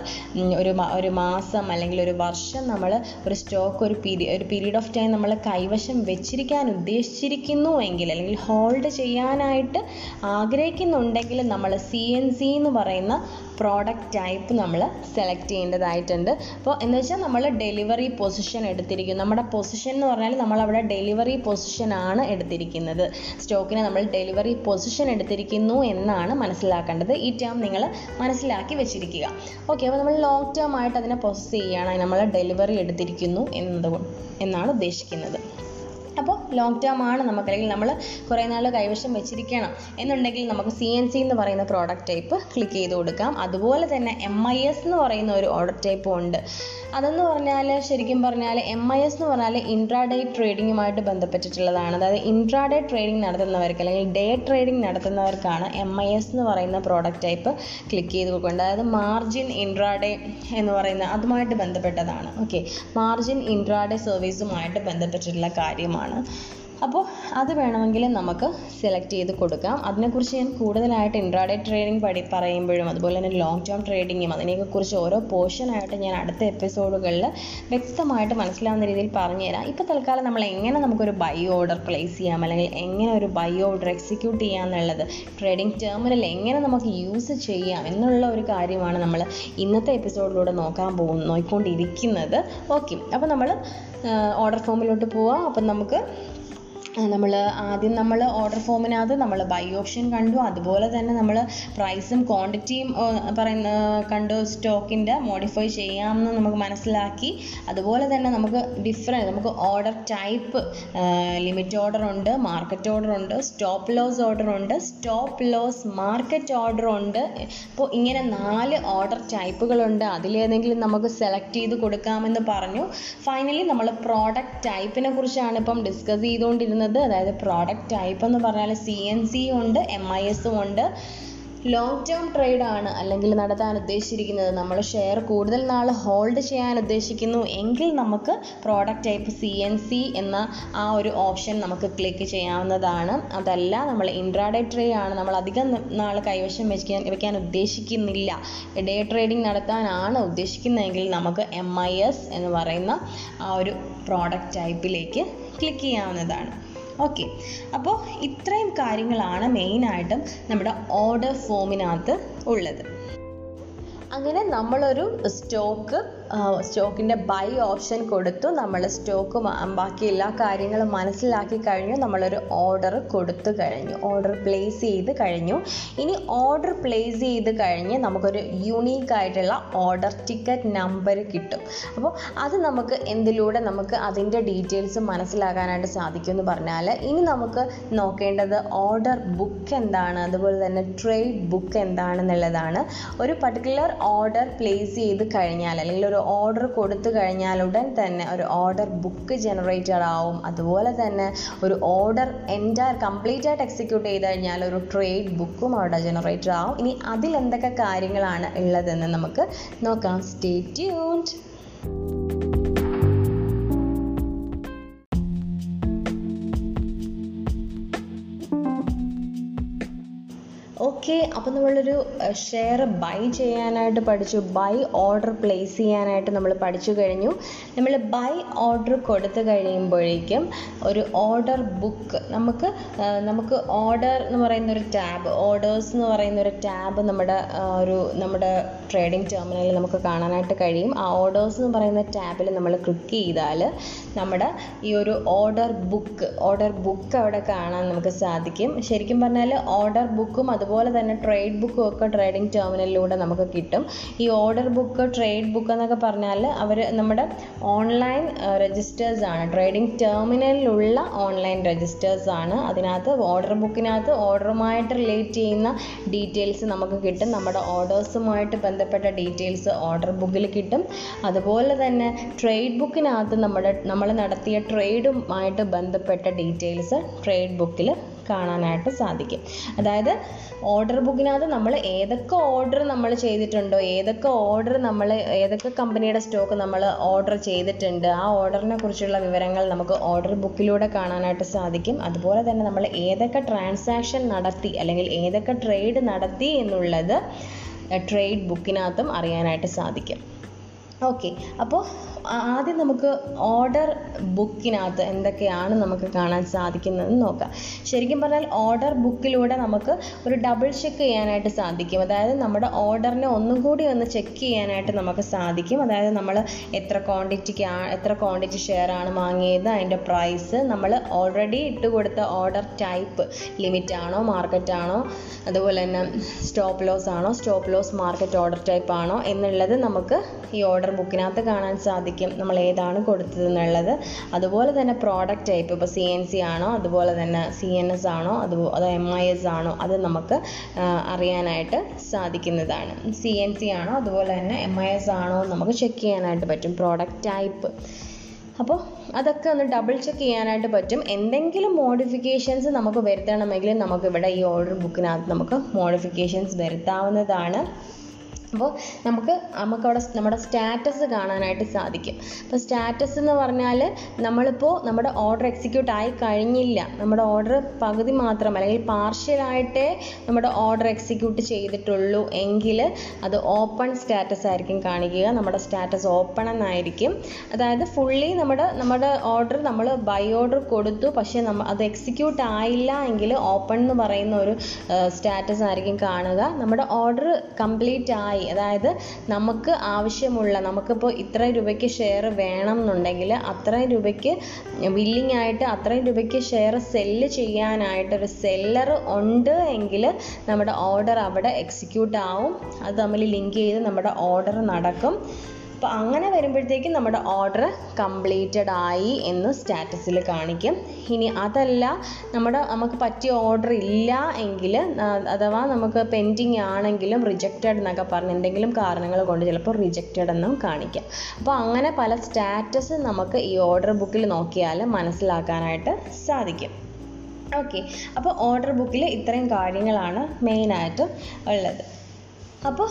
ഒരു ഒരു മാസം അല്ലെങ്കിൽ ഒരു വർഷം നമ്മൾ ഒരു സ്റ്റോക്ക് ഒരു പീരി ഒരു പീരീഡ് ഓഫ് ടൈം നമ്മൾ കൈവശം വെച്ചിരിക്കാൻ ഉദ്ദേശിച്ചിരിക്കുന്നു എങ്കിൽ അല്ലെങ്കിൽ ഹോൾഡ് ചെയ്യാനായിട്ട് ആഗ്രഹിക്കുന്നുണ്ടെങ്കിൽ നമ്മൾ സി എൻ സി എന്ന് പറയുന്ന പ്രോഡക്റ്റ് ടൈപ്പ് നമ്മൾ സെലക്ട് ചെയ്യേണ്ടതായിട്ടുണ്ട്. അപ്പോൾ എന്ന് വെച്ചാൽ നമ്മൾ ഡെലിവറി പൊസിഷൻ എടുത്തിരിക്കും നമ്മുടെ പൊസിഷൻ എന്ന് പറഞ്ഞാൽ നമ്മൾ അവിടെ ഡെലിവറി പൊസിഷൻ ആണ് എടുത്തിരിക്കുന്നത്. സ്റ്റോക്കിനെ നമ്മൾ ഡെലിവറി പൊസിഷൻ എടുത്തിരിക്കുന്നു എന്നാണ് മനസ്സിലാക്കേണ്ടത്. ഈ ടേം നിങ്ങൾ മനസ്സിലാക്കി വെച്ചിരിക്കുക. ഓക്കെ അപ്പോൾ നമ്മൾ ലോങ് ടേം ആയിട്ട് അതിനെ പ്രോസസ്സ് ചെയ്യുകയാണ് നമ്മൾ ഡെലിവറി എടുത്തിരിക്കുന്നു എന്നതുകൊണ്ട് എന്നാണ് ഉദ്ദേശിക്കുന്നത്. അപ്പോൾ ലോങ് ടേം ആണ് നമുക്ക് അല്ലെങ്കിൽ നമ്മൾ കുറേ നാൾ കൈവശം വെച്ചിരിക്കണം. എന്നുണ്ടെങ്കിൽ നമുക്ക് സി എൻ സി എന്ന് പറയുന്ന പ്രോഡക്റ്റ് ടൈപ്പ് ക്ലിക്ക് ചെയ്ത് കൊടുക്കാം. അതുപോലെ തന്നെ എം ഐ എസ് എന്ന് പറയുന്ന ഒരു ഓർഡർ ടൈപ്പും ഉണ്ട്. അതെന്ന് പറഞ്ഞാൽ ശരിക്കും പറഞ്ഞാൽ എം ഐ എസ് എന്ന് പറഞ്ഞാൽ ഇൻട്രാഡേ ട്രേഡിങ്ങുമായിട്ട് ബന്ധപ്പെട്ടിട്ടുള്ളതാണ്. അതായത് ഇൻട്രാഡേ ട്രേഡിംഗ് നടത്തുന്നവർക്ക് അല്ലെങ്കിൽ ഡേ ട്രേഡിംഗ് നടത്തുന്നവർക്കാണ് എം ഐ എസ് എന്ന് പറയുന്ന പ്രോഡക്റ്റ് ടൈപ്പ് ക്ലിക്ക് ചെയ്ത് കൊടുക്കേണ്ടത്. അതായത് മാർജിൻ ഇൻട്രാഡേ എന്ന് പറയുന്ന അതുമായിട്ട് ബന്ധപ്പെട്ടതാണ്. ഓക്കെ മാർജിൻ ഇൻട്രാഡേ സർവീസുമായിട്ട് ബന്ധപ്പെട്ടിട്ടുള്ള കാര്യമാണ്. അപ്പോൾ അത് വേണമെങ്കിൽ നമുക്ക് സെലക്ട് ചെയ്ത് കൊടുക്കാം. അതിനെക്കുറിച്ച് ഞാൻ കൂടുതലായിട്ട് ഇൻട്രാഡേ ട്രേഡിംഗ് പഠി പറയുമ്പോഴും അതുപോലെ തന്നെ ലോങ് ടേം ട്രേഡിങ്ങും അതിനെക്കുറിച്ച് ഓരോ പോർഷനായിട്ട് ഞാൻ അടുത്ത എപ്പിസോഡുകളിൽ വ്യക്തമായിട്ട് മനസ്സിലാവുന്ന രീതിയിൽ പറഞ്ഞു പറഞ്ഞുതരാം ഇപ്പോൾ തൽക്കാലം നമ്മൾ എങ്ങനെ നമുക്കൊരു ബൈ ഓർഡർ പ്ലേസ് ചെയ്യാം അല്ലെങ്കിൽ എങ്ങനെ ഒരു ബൈ ഓർഡർ എക്സിക്യൂട്ട് ചെയ്യാം എന്നുള്ളത് ട്രേഡിംഗ് ടെർമിനൽ എങ്ങനെ നമുക്ക് യൂസ് ചെയ്യാം എന്നുള്ള ഒരു കാര്യമാണ് നമ്മൾ ഇന്നത്തെ എപ്പിസോഡിലൂടെ നോക്കാൻ പോകുന്നത് നോക്കിക്കൊണ്ടിരിക്കുന്നത്. ഓക്കെ അപ്പോൾ നമ്മൾ ഓർഡർ ഫോമിലോട്ട് പോവാം. അപ്പം നമുക്ക് നമ്മൾ ആദ്യം നമ്മൾ ഓർഡർ ഫോമിനകത്ത് നമ്മൾ ബൈ ഓപ്ഷൻ കണ്ടു. അതുപോലെ തന്നെ നമ്മൾ പ്രൈസും ക്വാണ്ടിറ്റിയും പറയുന്ന കണ്ടു സ്റ്റോക്കിന്റെ മോഡിഫൈ ചെയ്യാമെന്ന് നമുക്ക് മനസ്സിലാക്കി. അതുപോലെ തന്നെ നമുക്ക് ഡിഫറെന്റ് നമുക്ക് ഓർഡർ ടൈപ്പ് ലിമിറ്റ് ഓർഡർ ഉണ്ട് മാർക്കറ്റ് ഓർഡർ ഉണ്ട് സ്റ്റോപ്പ് ലോസ് ഓർഡർ ഉണ്ട് സ്റ്റോപ്പ് ലോസ് മാർക്കറ്റ് ഓർഡർ ഉണ്ട്. ഇപ്പോൾ ഇങ്ങനെ നാല് ഓർഡർ ടൈപ്പുകളുണ്ട് അതിലേതെങ്കിലും നമുക്ക് സെലക്ട് ചെയ്ത് കൊടുക്കാമെന്ന് പറഞ്ഞു. ഫൈനലി നമ്മൾ പ്രോഡക്റ്റ് ടൈപ്പിനെ കുറിച്ചാണ് ഇപ്പം ഡിസ്കസ് ചെയ്തുകൊണ്ടിരുന്നത്. അതായത് പ്രോഡക്റ്റ് ടൈപ്പ് എന്ന് പറഞ്ഞാൽ സി എൻ സി ഉണ്ട് എം ഐ എസും ഉണ്ട്. ലോങ് ടേം ട്രേഡ് ആണ് അല്ലെങ്കിൽ നടത്താൻ ഉദ്ദേശിച്ചിരിക്കുന്നത്. നമ്മൾ ഷെയർ കൂടുതൽ നാൾ ഹോൾഡ് ചെയ്യാൻ ഉദ്ദേശിക്കുന്നു എങ്കിൽ നമുക്ക് product type C N C എന്ന ആ ഒരു ഓപ്ഷൻ നമുക്ക് ക്ലിക്ക് ചെയ്യാവുന്നതാണ്. അതല്ല നമ്മൾ ഇൻട്രാഡേ ട്രേ ആണ്. നമ്മൾ അധികം നാൾ കൈവശം വെക്കാൻ വെക്കാൻ ഉദ്ദേശിക്കുന്നില്ല. ഡേ ട്രേഡിംഗ് നടത്താനാണ് ഉദ്ദേശിക്കുന്നതെങ്കിൽ നമുക്ക് എം ഐ എസ് എന്ന് പറയുന്ന ആ ഒരു പ്രോഡക്റ്റ് ടൈപ്പിലേക്ക് ക്ലിക്ക് ചെയ്യാവുന്നതാണ്. ഓക്കെ അപ്പോൾ ഇത്രയും കാര്യങ്ങളാണ് മെയിനായിട്ടും നമ്മുടെ ഓർഡർ ഫോമിനകത്ത് ഉള്ളത്. അങ്ങനെ നമ്മളൊരു സ്റ്റോക്ക് സ്റ്റോക്കിന്റെ ബൈ ഓപ്ഷൻ കൊടുത്തു. നമ്മൾ സ്റ്റോക്ക് ബാക്കി എല്ലാ കാര്യങ്ങളും മനസ്സിലാക്കി കഴിഞ്ഞു. നമ്മളൊരു ഓർഡർ കൊടുത്തു കഴിഞ്ഞു. ഓർഡർ പ്ലേസ് ചെയ്ത് കഴിഞ്ഞു. ഇനി ഓർഡർ പ്ലേസ് ചെയ്ത് കഴിഞ്ഞ് നമുക്കൊരു യുണീക്ക് ആയിട്ടുള്ള ഓർഡർ ടിക്കറ്റ് നമ്പർ കിട്ടും. അപ്പോൾ അത് നമുക്ക് എന്തിലൂടെ നമുക്ക് അതിന്റെ ഡീറ്റെയിൽസ് മനസ്സിലാക്കാനായിട്ട് സാധിക്കും എന്ന് പറഞ്ഞാൽ ഇനി നമുക്ക് നോക്കേണ്ടത് ഓർഡർ ബുക്ക് എന്താണ് അതുപോലെ തന്നെ ട്രേഡ് ബുക്ക് എന്താണെന്നുള്ളതാണ്. ഒരു പർട്ടിക്കുലർ ഓർഡർ പ്ലേസ് ചെയ്ത് കഴിഞ്ഞാൽ അല്ലെങ്കിൽ ഒരു ഓർഡർ കൊടുത്തു കഴിഞ്ഞാൽ ഉടൻ തന്നെ ഒരു ഓർഡർ ബുക്ക് ജനറേറ്റഡ് ആവും. അതുപോലെ തന്നെ ഒരു ഓർഡർ എന്റയർ കംപ്ലീറ്റ് ആയിട്ട് എക്സിക്യൂട്ട് ചെയ്ത് കഴിഞ്ഞാൽ ഒരു ട്രേഡ് ബുക്കും അവിടെ ജനറേറ്റഡ് ആവും. ഇനി അതിൽ എന്തൊക്കെ കാര്യങ്ങളാണ് ഉള്ളതെന്ന് നമുക്ക് നോക്കാം. സ്റ്റേ ട്യൂൺഡ് ഓക്കെ അപ്പോൾ നമ്മളൊരു ഷെയർ ബൈ ചെയ്യാനായിട്ട് പഠിച്ചു. ബൈ ഓർഡർ പ്ലേസ് ചെയ്യാനായിട്ട് നമ്മൾ പഠിച്ചു കഴിഞ്ഞു. നമ്മൾ ബൈ ഓർഡർ കൊടുത്തു കഴിയുമ്പോഴേക്കും ഒരു ഓർഡർ ബുക്ക് നമുക്ക് നമുക്ക് ഓർഡർ എന്ന് പറയുന്ന ഒരു ടാബ് ഓർഡേഴ്സ് എന്ന് പറയുന്ന ഒരു ടാബ് നമ്മുടെ ഒരു നമ്മുടെ ട്രേഡിംഗ് ടെർമിനലിൽ നമുക്ക് കാണാനായിട്ട് കഴിയും. ആ ഓർഡേഴ്സ് എന്ന് പറയുന്ന ടാബിൽ നമ്മൾ ക്ലിക്ക് ചെയ്താൽ നമ്മുടെ ഈ ഒരു ഓർഡർ ബുക്ക് ഓർഡർ ബുക്ക് അവിടെ കാണാൻ നമുക്ക് സാധിക്കും. ശരിക്കും പറഞ്ഞാൽ ഓർഡർ ബുക്കും അതുപോലെ തന്നെ ട്രേഡ് ബുക്കും ഒക്കെ ട്രേഡിംഗ് ടെർമിനലിലൂടെ നമുക്ക് കിട്ടും. ഈ ഓർഡർ ബുക്ക് ട്രേഡ് ബുക്ക് എന്നൊക്കെ പറഞ്ഞാൽ അവർ നമ്മുടെ ഓൺലൈൻ രജിസ്റ്റേഴ്സ് ആണ്. ട്രേഡിംഗ് ടെർമിനലിലുള്ള ഓൺലൈൻ രജിസ്റ്റേഴ്സ് ആണ്. അതിനകത്ത് ഓർഡർ ബുക്കിനകത്ത് ഓർഡറുമായിട്ട് റിലേറ്റ് ചെയ്യുന്ന ഡീറ്റെയിൽസ് നമുക്ക് കിട്ടും. നമ്മുടെ ഓർഡേഴ്സുമായിട്ട് ബന്ധപ്പെട്ട ഡീറ്റെയിൽസ് ഓർഡർ ബുക്കിൽ കിട്ടും. അതുപോലെ തന്നെ ട്രേഡ് ബുക്കിനകത്ത് നമ്മുടെ നമ്മൾ നടത്തിയ ട്രേഡുമായിട്ട് ബന്ധപ്പെട്ട ഡീറ്റെയിൽസ് ട്രേഡ് ബുക്കിൽ കാണാനായിട്ട് സാധിക്കും. അതായത് ഓർഡർ ബുക്കിനകത്ത് നമ്മൾ ഏതൊക്കെ ഓർഡർ നമ്മൾ ചെയ്തിട്ടുണ്ടോ ഏതൊക്കെ ഓർഡർ നമ്മൾ ഏതൊക്കെ കമ്പനിയുടെ സ്റ്റോക്ക് നമ്മൾ ഓർഡർ ചെയ്തിട്ടുണ്ട് ആ ഓർഡറിനെ കുറിച്ചുള്ള വിവരങ്ങൾ നമുക്ക് ഓർഡർ ബുക്കിലൂടെ കാണാനായിട്ട് സാധിക്കും. അതുപോലെ തന്നെ നമ്മൾ ഏതൊക്കെ ട്രാൻസാക്ഷൻ നടത്തി അല്ലെങ്കിൽ ഏതൊക്കെ ട്രേഡ് നടത്തി എന്നുള്ളത് ട്രേഡ് ബുക്കിനകത്തും അറിയാനായിട്ട് സാധിക്കും. ഓക്കെ അപ്പോൾ ആദ്യം നമുക്ക് ഓർഡർ ബുക്കിനകത്ത് എന്തൊക്കെയാണ് നമുക്ക് കാണാൻ സാധിക്കുന്നത് നോക്കാം. ശരിക്കും പറഞ്ഞാൽ ഓർഡർ ബുക്കിലൂടെ നമുക്ക് ഒരു ഡബിൾ ചെക്ക് ചെയ്യാനായിട്ട് സാധിക്കും. അതായത് നമ്മുടെ ഓർഡറിനെ ഒന്നും കൂടി ഒന്ന് ചെക്ക് ചെയ്യാനായിട്ട് നമുക്ക് സാധിക്കും. അതായത് നമ്മൾ എത്ര ക്വാണ്ടിറ്റിക്ക് എത്ര ക്വാണ്ടിറ്റി ഷെയർ ആണ് വാങ്ങിയത് അതിന്റെ പ്രൈസ് നമ്മൾ ഓൾറെഡി ഇട്ട് കൊടുത്ത ഓർഡർ ടൈപ്പ് ലിമിറ്റ് ആണോ മാർക്കറ്റ് ആണോ അതുപോലെ തന്നെ സ്റ്റോപ്പ് ലോസ് ആണോ stop loss market order type ആണോ എന്നുള്ളത് നമുക്ക് ഈ ഓർഡർ ബുക്കിനകത്ത് കാണാൻ സാധിക്കും. നമ്മൾ ഏതാണ് കൊടുത്തത് എന്നുള്ളത് അതുപോലെ തന്നെ പ്രോഡക്റ്റ് ടൈപ്പ് ഇപ്പോൾ സി എൻ സി ആണോ അതുപോലെ തന്നെ സി എൻ എസ് ആണോ അതോ അതോ എം ഐ എസ് ആണോ അത് നമുക്ക് അറിയാനായിട്ട് സാധിക്കുന്നതാണ്. സി എൻ സി ആണോ അതുപോലെ തന്നെ എം ഐ എസ് ആണോ നമുക്ക് ചെക്ക് ചെയ്യാനായിട്ട് പറ്റും പ്രോഡക്റ്റ് ടൈപ്പ് അപ്പോൾ അതൊക്കെ ഒന്ന് ഡബിൾ ചെക്ക് ചെയ്യാനായിട്ട് പറ്റും. എന്തെങ്കിലും മോഡിഫിക്കേഷൻസ് നമുക്ക് വരുത്തണമെങ്കിൽ നമുക്ക് ഇവിടെ ഈ ഓർഡർ ബുക്കിനകത്ത് നമുക്ക് മോഡിഫിക്കേഷൻസ് വരുത്താവുന്നതാണ്. അപ്പോൾ നമുക്ക് നമുക്കവിടെ നമ്മുടെ സ്റ്റാറ്റസ് കാണാനായിട്ട് സാധിക്കും. അപ്പോൾ സ്റ്റാറ്റസ് എന്ന് പറഞ്ഞാൽ നമ്മളിപ്പോൾ നമ്മുടെ ഓർഡർ എക്സിക്യൂട്ട് ആയി കഴിഞ്ഞില്ല. നമ്മുടെ ഓർഡർ പകുതി മാത്രം അല്ലെങ്കിൽ പാർഷ്യലായിട്ടേ നമ്മുടെ ഓർഡർ എക്സിക്യൂട്ട് ചെയ്തിട്ടുള്ളൂ എങ്കിൽ അത് ഓപ്പൺ സ്റ്റാറ്റസ് ആയിരിക്കും കാണിക്കുക. നമ്മുടെ സ്റ്റാറ്റസ് ഓപ്പൺ എന്നായിരിക്കും. അതായത് ഫുള്ളി നമ്മുടെ നമ്മുടെ ഓർഡർ നമ്മൾ ബൈ ഓർഡർ കൊടുത്തു. പക്ഷേ നമ്മ അത് എക്സിക്യൂട്ട് ആയില്ല എങ്കിൽ ഓപ്പൺ എന്ന് പറയുന്ന ഒരു സ്റ്റാറ്റസ് ആയിരിക്കും കാണുക. നമ്മുടെ ഓർഡർ കംപ്ലീറ്റ് ആയി ആയി. അതായത് നമുക്ക് ആവശ്യമുള്ള നമുക്കിപ്പോൾ ഇത്ര രൂപയ്ക്ക് ഷെയർ വേണം എന്നുണ്ടെങ്കിൽ അത്രയും രൂപയ്ക്ക് വില്ലിംഗ് ആയിട്ട് അത്രയും രൂപയ്ക്ക് ഷെയർ സെല്ല് ചെയ്യാനായിട്ട് ഒരു സെല്ലർ ഉണ്ട് എങ്കിൽ നമ്മുടെ ഓർഡർ അവിടെ എക്സിക്യൂട്ട് ആവും. അത് തമ്മിൽ ലിങ്ക് ചെയ്ത് നമ്മുടെ ഓർഡർ നടക്കും. അപ്പോൾ അങ്ങനെ വരുമ്പോഴത്തേക്കും നമ്മുടെ ഓർഡർ കംപ്ലീറ്റഡ് ആയി എന്ന് സ്റ്റാറ്റസിൽ കാണിക്കും. ഇനി അതല്ല നമ്മുടെ നമുക്ക് പറ്റിയ ഓർഡർ ഇല്ല എങ്കിൽ അഥവാ നമുക്ക് പെൻഡിങ് ആണെങ്കിലും റിജക്റ്റഡ് എന്നൊക്കെ പറഞ്ഞ് എന്തെങ്കിലും കാരണങ്ങൾ കൊണ്ട് ചിലപ്പോൾ റിജക്റ്റഡ് എന്നും കാണിക്കാം. അപ്പോൾ അങ്ങനെ പല സ്റ്റാറ്റസ് നമുക്ക് ഈ ഓർഡർ ബുക്കിൽ നോക്കിയാൽ മനസ്സിലാക്കാനായിട്ട് സാധിക്കും. ഓക്കെ അപ്പോൾ ഓർഡർ ബുക്കിൽ ഇത്രയും കാര്യങ്ങളാണ് മെയിനായിട്ട് ഉള്ളത്. അപ്പോൾ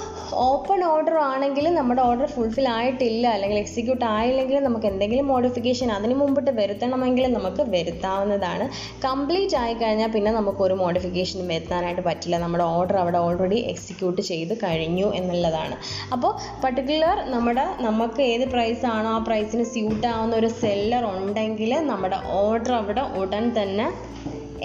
ഓപ്പൺ ഓർഡർ ആണെങ്കിൽ നമ്മുടെ ഓർഡർ ഫുൾഫിൽ ആയിട്ടില്ല അല്ലെങ്കിൽ എക്സിക്യൂട്ട് ആയില്ലെങ്കിൽ നമുക്ക് എന്തെങ്കിലും മോഡിഫിക്കേഷൻ അതിന് മുമ്പിട്ട് വരുത്തണമെങ്കിൽ നമുക്ക് വരുത്താവുന്നതാണ്. കംപ്ലീറ്റ് ആയി കഴിഞ്ഞാൽ പിന്നെ നമുക്ക് ഒരു മോഡിഫിക്കേഷനും വരുത്താനായിട്ട് പറ്റില്ല. നമ്മുടെ ഓർഡർ അവിടെ ഓൾറെഡി എക്സിക്യൂട്ട് ചെയ്ത് കഴിഞ്ഞു എന്നുള്ളതാണ്. അപ്പോൾ പർട്ടിക്കുലർ നമ്മുടെ നമുക്ക് ഏത് പ്രൈസ് ആണോ ആ പ്രൈസിന് സ്യൂട്ട് ആവുന്ന ഒരു സെല്ലർ ഉണ്ടെങ്കിൽ നമ്മുടെ ഓർഡർ അവിടെ ഉടൻ തന്നെ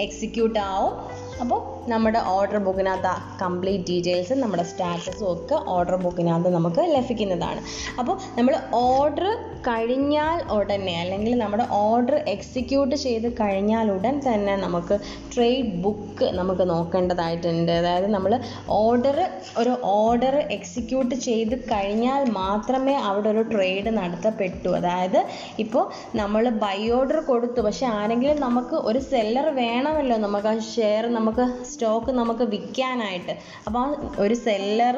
എക്സിക്യൂട്ട് ആവും. അപ്പോൾ നമ്മുടെ ഓർഡർ ബുക്കിനകത്ത് കംപ്ലീറ്റ് ഡീറ്റെയിൽസ് നമ്മുടെ സ്റ്റാറ്റസും ഒക്കെ ഓർഡർ ബുക്കിനകത്ത് നമുക്ക് ലഭിക്കുന്നതാണ്. അപ്പോൾ നമ്മൾ ഓർഡർ കഴിഞ്ഞാൽ ഉടനെ അല്ലെങ്കിൽ നമ്മുടെ ഓർഡർ എക്സിക്യൂട്ട് ചെയ്ത് കഴിഞ്ഞാൽ ഉടൻ തന്നെ നമുക്ക് ട്രേഡ് ബുക്ക് നമുക്ക് നോക്കേണ്ടതായിട്ടുണ്ട്. അതായത് നമ്മൾ ഓർഡർ ഒരു ഓർഡർ എക്സിക്യൂട്ട് ചെയ്ത് കഴിഞ്ഞാൽ മാത്രമേ അവിടെ ഒരു ട്രേഡ് നടത്തപ്പെട്ടു. അതായത് ഇപ്പോൾ നമ്മൾ ബൈ ഓർഡർ കൊടുത്തു. പക്ഷെ ആരെങ്കിലും നമുക്ക് ഒരു സെല്ലർ വേണമല്ലോ നമുക്ക് ആ ഷെയർ നമുക്ക് സ്റ്റോക്ക് നമുക്ക് വിൽക്കാനായിട്ട്. അപ്പോൾ ഒരു സെല്ലർ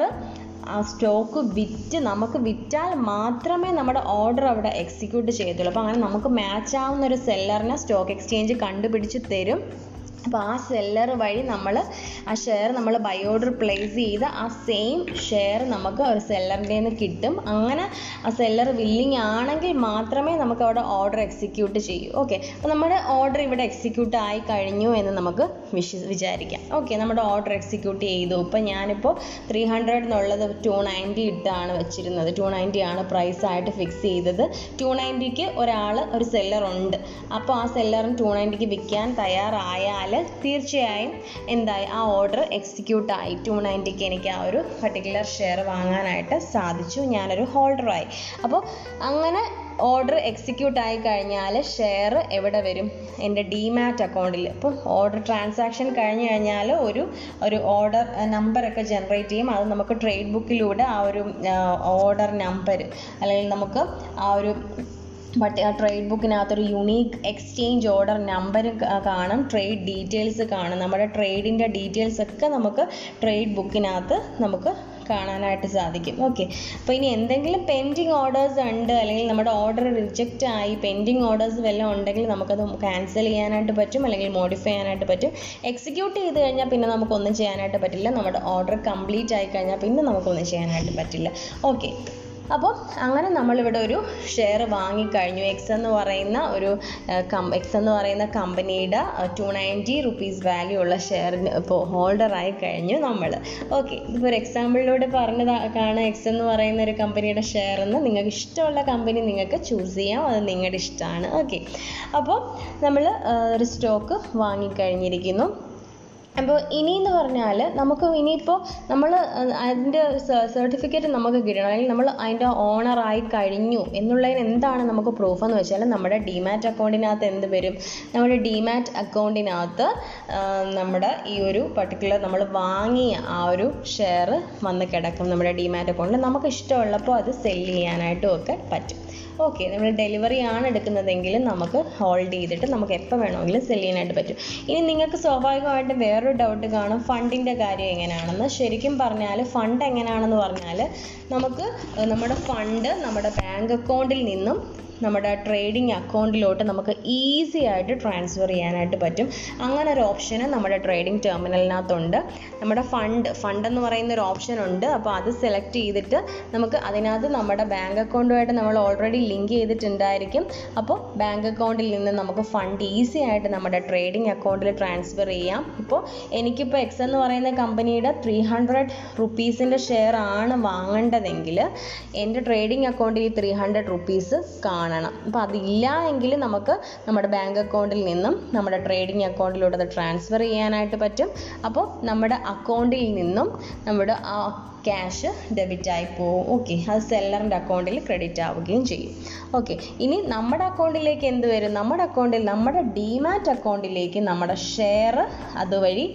ആ സ്റ്റോക്ക് വിറ്റ് നമുക്ക് വിറ്റാൽ മാത്രമേ നമ്മുടെ ഓർഡർ അവിടെ എക്സിക്യൂട്ട് ചെയ്യത്തുള്ളൂ അപ്പോൾ അങ്ങനെ നമുക്ക് മാച്ച് ആവുന്ന ഒരു സെല്ലറിനെ സ്റ്റോക്ക് എക്സ്ചേഞ്ച് കണ്ടുപിടിച്ച് തരും. അപ്പോൾ ആ സെല്ലർ വഴി നമ്മൾ ആ ഷെയർ നമ്മൾ ബൈ ഓർഡർ പ്ലേസ് ചെയ്ത് ആ സെയിം ഷെയർ നമുക്ക് ഒരു സെല്ലറിന്റെ നിന്ന് കിട്ടും. അങ്ങനെ ആ സെല്ലർ വില്ലിങ് ആണെങ്കിൽ മാത്രമേ നമുക്ക് അവിടെ ഓർഡർ എക്സിക്യൂട്ട് ചെയ്യൂ. ഓക്കെ അപ്പോൾ നമ്മുടെ ഓർഡർ ഇവിടെ എക്സിക്യൂട്ട് ആയി കഴിഞ്ഞു എന്ന് നമുക്ക് വിശ് വിചാരിക്കാം. ഓക്കെ നമ്മുടെ ഓർഡർ എക്സിക്യൂട്ട് ചെയ്തു. ഇപ്പം ഞാനിപ്പോൾ ത്രീ ഹൺഡ്രഡ് എന്നുള്ളത് ടു നയന്റി ഇട്ടാണ് വെച്ചിരുന്നത്. ടു നയന്റി ആണ് പ്രൈസ് ആയിട്ട് ഫിക്സ് ചെയ്തത്. ടു നയന്റിക്ക് ഒരാൾ ഒരു സെല്ലർ ഉണ്ട്. അപ്പോൾ ആ സെല്ലറും ടു നയന്റിക്ക് വിൽക്കാൻ തയ്യാറായാൽ തീർച്ചയായും എന്തായി ആ ഓർഡർ എക്സിക്യൂട്ട് ആയി. ടു നയന്റിക്ക് എനിക്ക് ആ ഒരു പർട്ടിക്കുലർ ഷെയർ വാങ്ങാനായിട്ട് സാധിച്ചു. ഞാനൊരു ഹോൾഡറായി അപ്പോൾ അങ്ങനെ ഓർഡർ എക്സിക്യൂട്ട് ആയി കഴിഞ്ഞാൽ ഷെയർ എവിടെ വരും? എന്റെ ഡിമാറ്റ് അക്കൗണ്ടിൽ ഇപ്പം ഓർഡർ ട്രാൻസാക്ഷൻ കഴിഞ്ഞ് കഴിഞ്ഞാൽ ഒരു ഒരു ഓർഡർ നമ്പറൊക്കെ ജനറേറ്റ് ചെയ്യും. അത് നമുക്ക് ട്രേഡ് ബുക്കിലൂടെ ആ ഒരു ഓർഡർ നമ്പർ അല്ലെങ്കിൽ നമുക്ക് ആ ഒരു ബട്ട് ആ ട്രേഡ് ബുക്കിനകത്തൊരു യുണീക്ക് എക്സ്ചേഞ്ച് ഓർഡർ നമ്പർ കാണും. ട്രേഡ് ഡീറ്റെയിൽസ് കാണും. നമ്മുടെ ട്രേഡിന്റെ ഡീറ്റെയിൽസ് ഒക്കെ നമുക്ക് ട്രേഡ് ബുക്കിനകത്ത് നമുക്ക് കാണാനായിട്ട് സാധിക്കും. ഓക്കെ അപ്പോൾ ഇനി എന്തെങ്കിലും പെൻഡിങ് ഓർഡേഴ്സ് ഉണ്ട് അല്ലെങ്കിൽ നമ്മുടെ ഓർഡർ റിജക്റ്റ് ആയി പെൻഡിങ് ഓർഡേഴ്സ് വല്ലതും ഉണ്ടെങ്കിൽ നമുക്കത് ക്യാൻസൽ ചെയ്യാനായിട്ട് പറ്റും അല്ലെങ്കിൽ മോഡിഫൈ ചെയ്യാനായിട്ട് പറ്റും. എക്സിക്യൂട്ട് ചെയ്ത് കഴിഞ്ഞാൽ പിന്നെ നമുക്കൊന്നും ചെയ്യാനായിട്ട് പറ്റില്ല. നമ്മുടെ ഓർഡർ കംപ്ലീറ്റ് ആയി കഴിഞ്ഞാൽ പിന്നെ നമുക്കൊന്നും ചെയ്യാനായിട്ട് പറ്റില്ല. ഓക്കെ അപ്പോൾ അങ്ങനെ നമ്മളിവിടെ ഒരു ഷെയർ വാങ്ങിക്കഴിഞ്ഞു. എക്സ് എന്ന് പറയുന്ന ഒരു കം എക്സ് എന്ന് പറയുന്ന കമ്പനിയുടെ ടു നയന്റി റുപ്പീസ് വാല്യൂ ഉള്ള ഷെയറിന് ഇപ്പോൾ ഹോൾഡറായി കഴിഞ്ഞു നമ്മൾ ഓക്കെ ഇതിപ്പോൾ ഒരു എക്സാമ്പിളിലൂടെ പറഞ്ഞതാണ് എക്സ് എന്ന് പറയുന്ന ഒരു കമ്പനിയുടെ ഷെയർ എന്ന്. നിങ്ങൾക്ക് ഇഷ്ടമുള്ള കമ്പനി നിങ്ങൾക്ക് ചൂസ് ചെയ്യാം. അത് നിങ്ങളുടെ ഇഷ്ടമാണ് ഓക്കെ അപ്പോൾ നമ്മൾ ഒരു സ്റ്റോക്ക് വാങ്ങിക്കഴിഞ്ഞിരിക്കുന്നു. അപ്പോൾ ഇനി എന്ന് പറഞ്ഞാൽ നമുക്ക് ഇനിയിപ്പോൾ നമ്മൾ അതിന്റെ സർട്ടിഫിക്കറ്റ് നമുക്ക് കിട്ടണം. അല്ലെങ്കിൽ നമ്മൾ അതിന്റെ ആയി കഴിഞ്ഞു എന്നുള്ളതിന് എന്താണ് നമുക്ക് പ്രൂഫ് എന്ന് വെച്ചാൽ നമ്മുടെ ഡിമാറ്റ് അക്കൗണ്ടിനകത്ത് എന്ത് വരും? നമ്മുടെ ഡിമാറ്റ് അക്കൗണ്ടിനകത്ത് നമ്മുടെ ഈ ഒരു പർട്ടിക്കുലർ നമ്മൾ വാങ്ങിയ ആ ഒരു ഷെയർ വന്ന് കിടക്കും നമ്മുടെ ഡിമാറ്റ് അക്കൗണ്ടിൽ നമുക്ക് ഇഷ്ടമുള്ളപ്പോൾ അത് സെൽ ചെയ്യാനായിട്ടും ഒക്കെ പറ്റും. ഓക്കെ നമ്മൾ ഡെലിവറി ആണ് എടുക്കുന്നതെങ്കിൽ നമുക്ക് ഹോൾഡ് ചെയ്തിട്ട് നമുക്ക് എപ്പോൾ വേണമെങ്കിലും സെല്ല് ചെയ്യാനായിട്ട് പറ്റും. ഇനി നിങ്ങൾക്ക് സ്വാഭാവികമായിട്ടും വേറൊരു ഡൗട്ട് കാണും. ഫണ്ടിന്റെ കാര്യം എങ്ങനെയാണെന്ന് ശരിക്കും പറഞ്ഞാൽ ഫണ്ട് എങ്ങനെയാണെന്ന് പറഞ്ഞാൽ നമുക്ക് നമ്മുടെ ഫണ്ട് നമ്മുടെ ബാങ്ക് അക്കൗണ്ടിൽ നിന്നും നമ്മുടെ ട്രേഡിംഗ് അക്കൗണ്ടിലോട്ട് നമുക്ക് ഈസി ആയിട്ട് ട്രാൻസ്ഫർ ചെയ്യാനായിട്ട് പറ്റും. അങ്ങനെ ഒരു ഓപ്ഷൻ നമ്മുടെ ട്രേഡിംഗ് ടെർമിനലിനകത്തുണ്ട് നമ്മുടെ ഫണ്ട് ഫണ്ട് എന്ന് പറയുന്ന ഒരു ഓപ്ഷൻ ഉണ്ട്. അപ്പോൾ അത് സെലക്ട് ചെയ്തിട്ട് നമുക്ക് അതിനകത്ത് നമ്മുടെ ബാങ്ക് അക്കൗണ്ടുമായിട്ട് നമ്മൾ ഓൾറെഡി ലിങ്ക് ചെയ്തിട്ടുണ്ടായിരിക്കും. അപ്പോൾ ബാങ്ക് അക്കൗണ്ടിൽ നിന്ന് നമുക്ക് ഫണ്ട് ഈസി ആയിട്ട് നമ്മുടെ ട്രേഡിംഗ് അക്കൗണ്ടിൽ ട്രാൻസ്ഫർ ചെയ്യാം. ഇപ്പോൾ എനിക്കിപ്പോൾ എക്സ് എന്ന് പറയുന്ന കമ്പനിയുടെ ത്രീ ഹൺഡ്രഡ് റുപ്പീസിന്റെ ഷെയർ ആണ് വാങ്ങേണ്ടതെങ്കിൽ എന്റെ ട്രേഡിംഗ് അക്കൗണ്ടിൽ ത്രീ ഹൺഡ്രഡ് റുപ്പീസ് കാണും കാണണം അപ്പോൾ അതില്ല എങ്കിൽ നമുക്ക് നമ്മുടെ ബാങ്ക് അക്കൗണ്ടിൽ നിന്നും നമ്മുടെ ട്രേഡിംഗ് അക്കൗണ്ടിലൂടെ അത് ട്രാൻസ്ഫർ ചെയ്യാനായിട്ട് പറ്റും. അപ്പോൾ നമ്മുടെ അക്കൗണ്ടിൽ നിന്നും നമ്മുടെ ആ ക്യാഷ് ഡെബിറ്റ് ആയി പോവും. ഓക്കെ. അത് സെല്ലറിന്റെ അക്കൗണ്ടിൽ ക്രെഡിറ്റ് ആവുകയും ചെയ്യും. ഓക്കെ. ഇനി നമ്മുടെ അക്കൗണ്ടിലേക്ക് എന്ത് വരും? നമ്മുടെ അക്കൗണ്ടിൽ നമ്മുടെ ഡിമാറ്റ് അക്കൗണ്ടിലേക്ക് നമ്മുടെ ഷെയർ അതുവഴി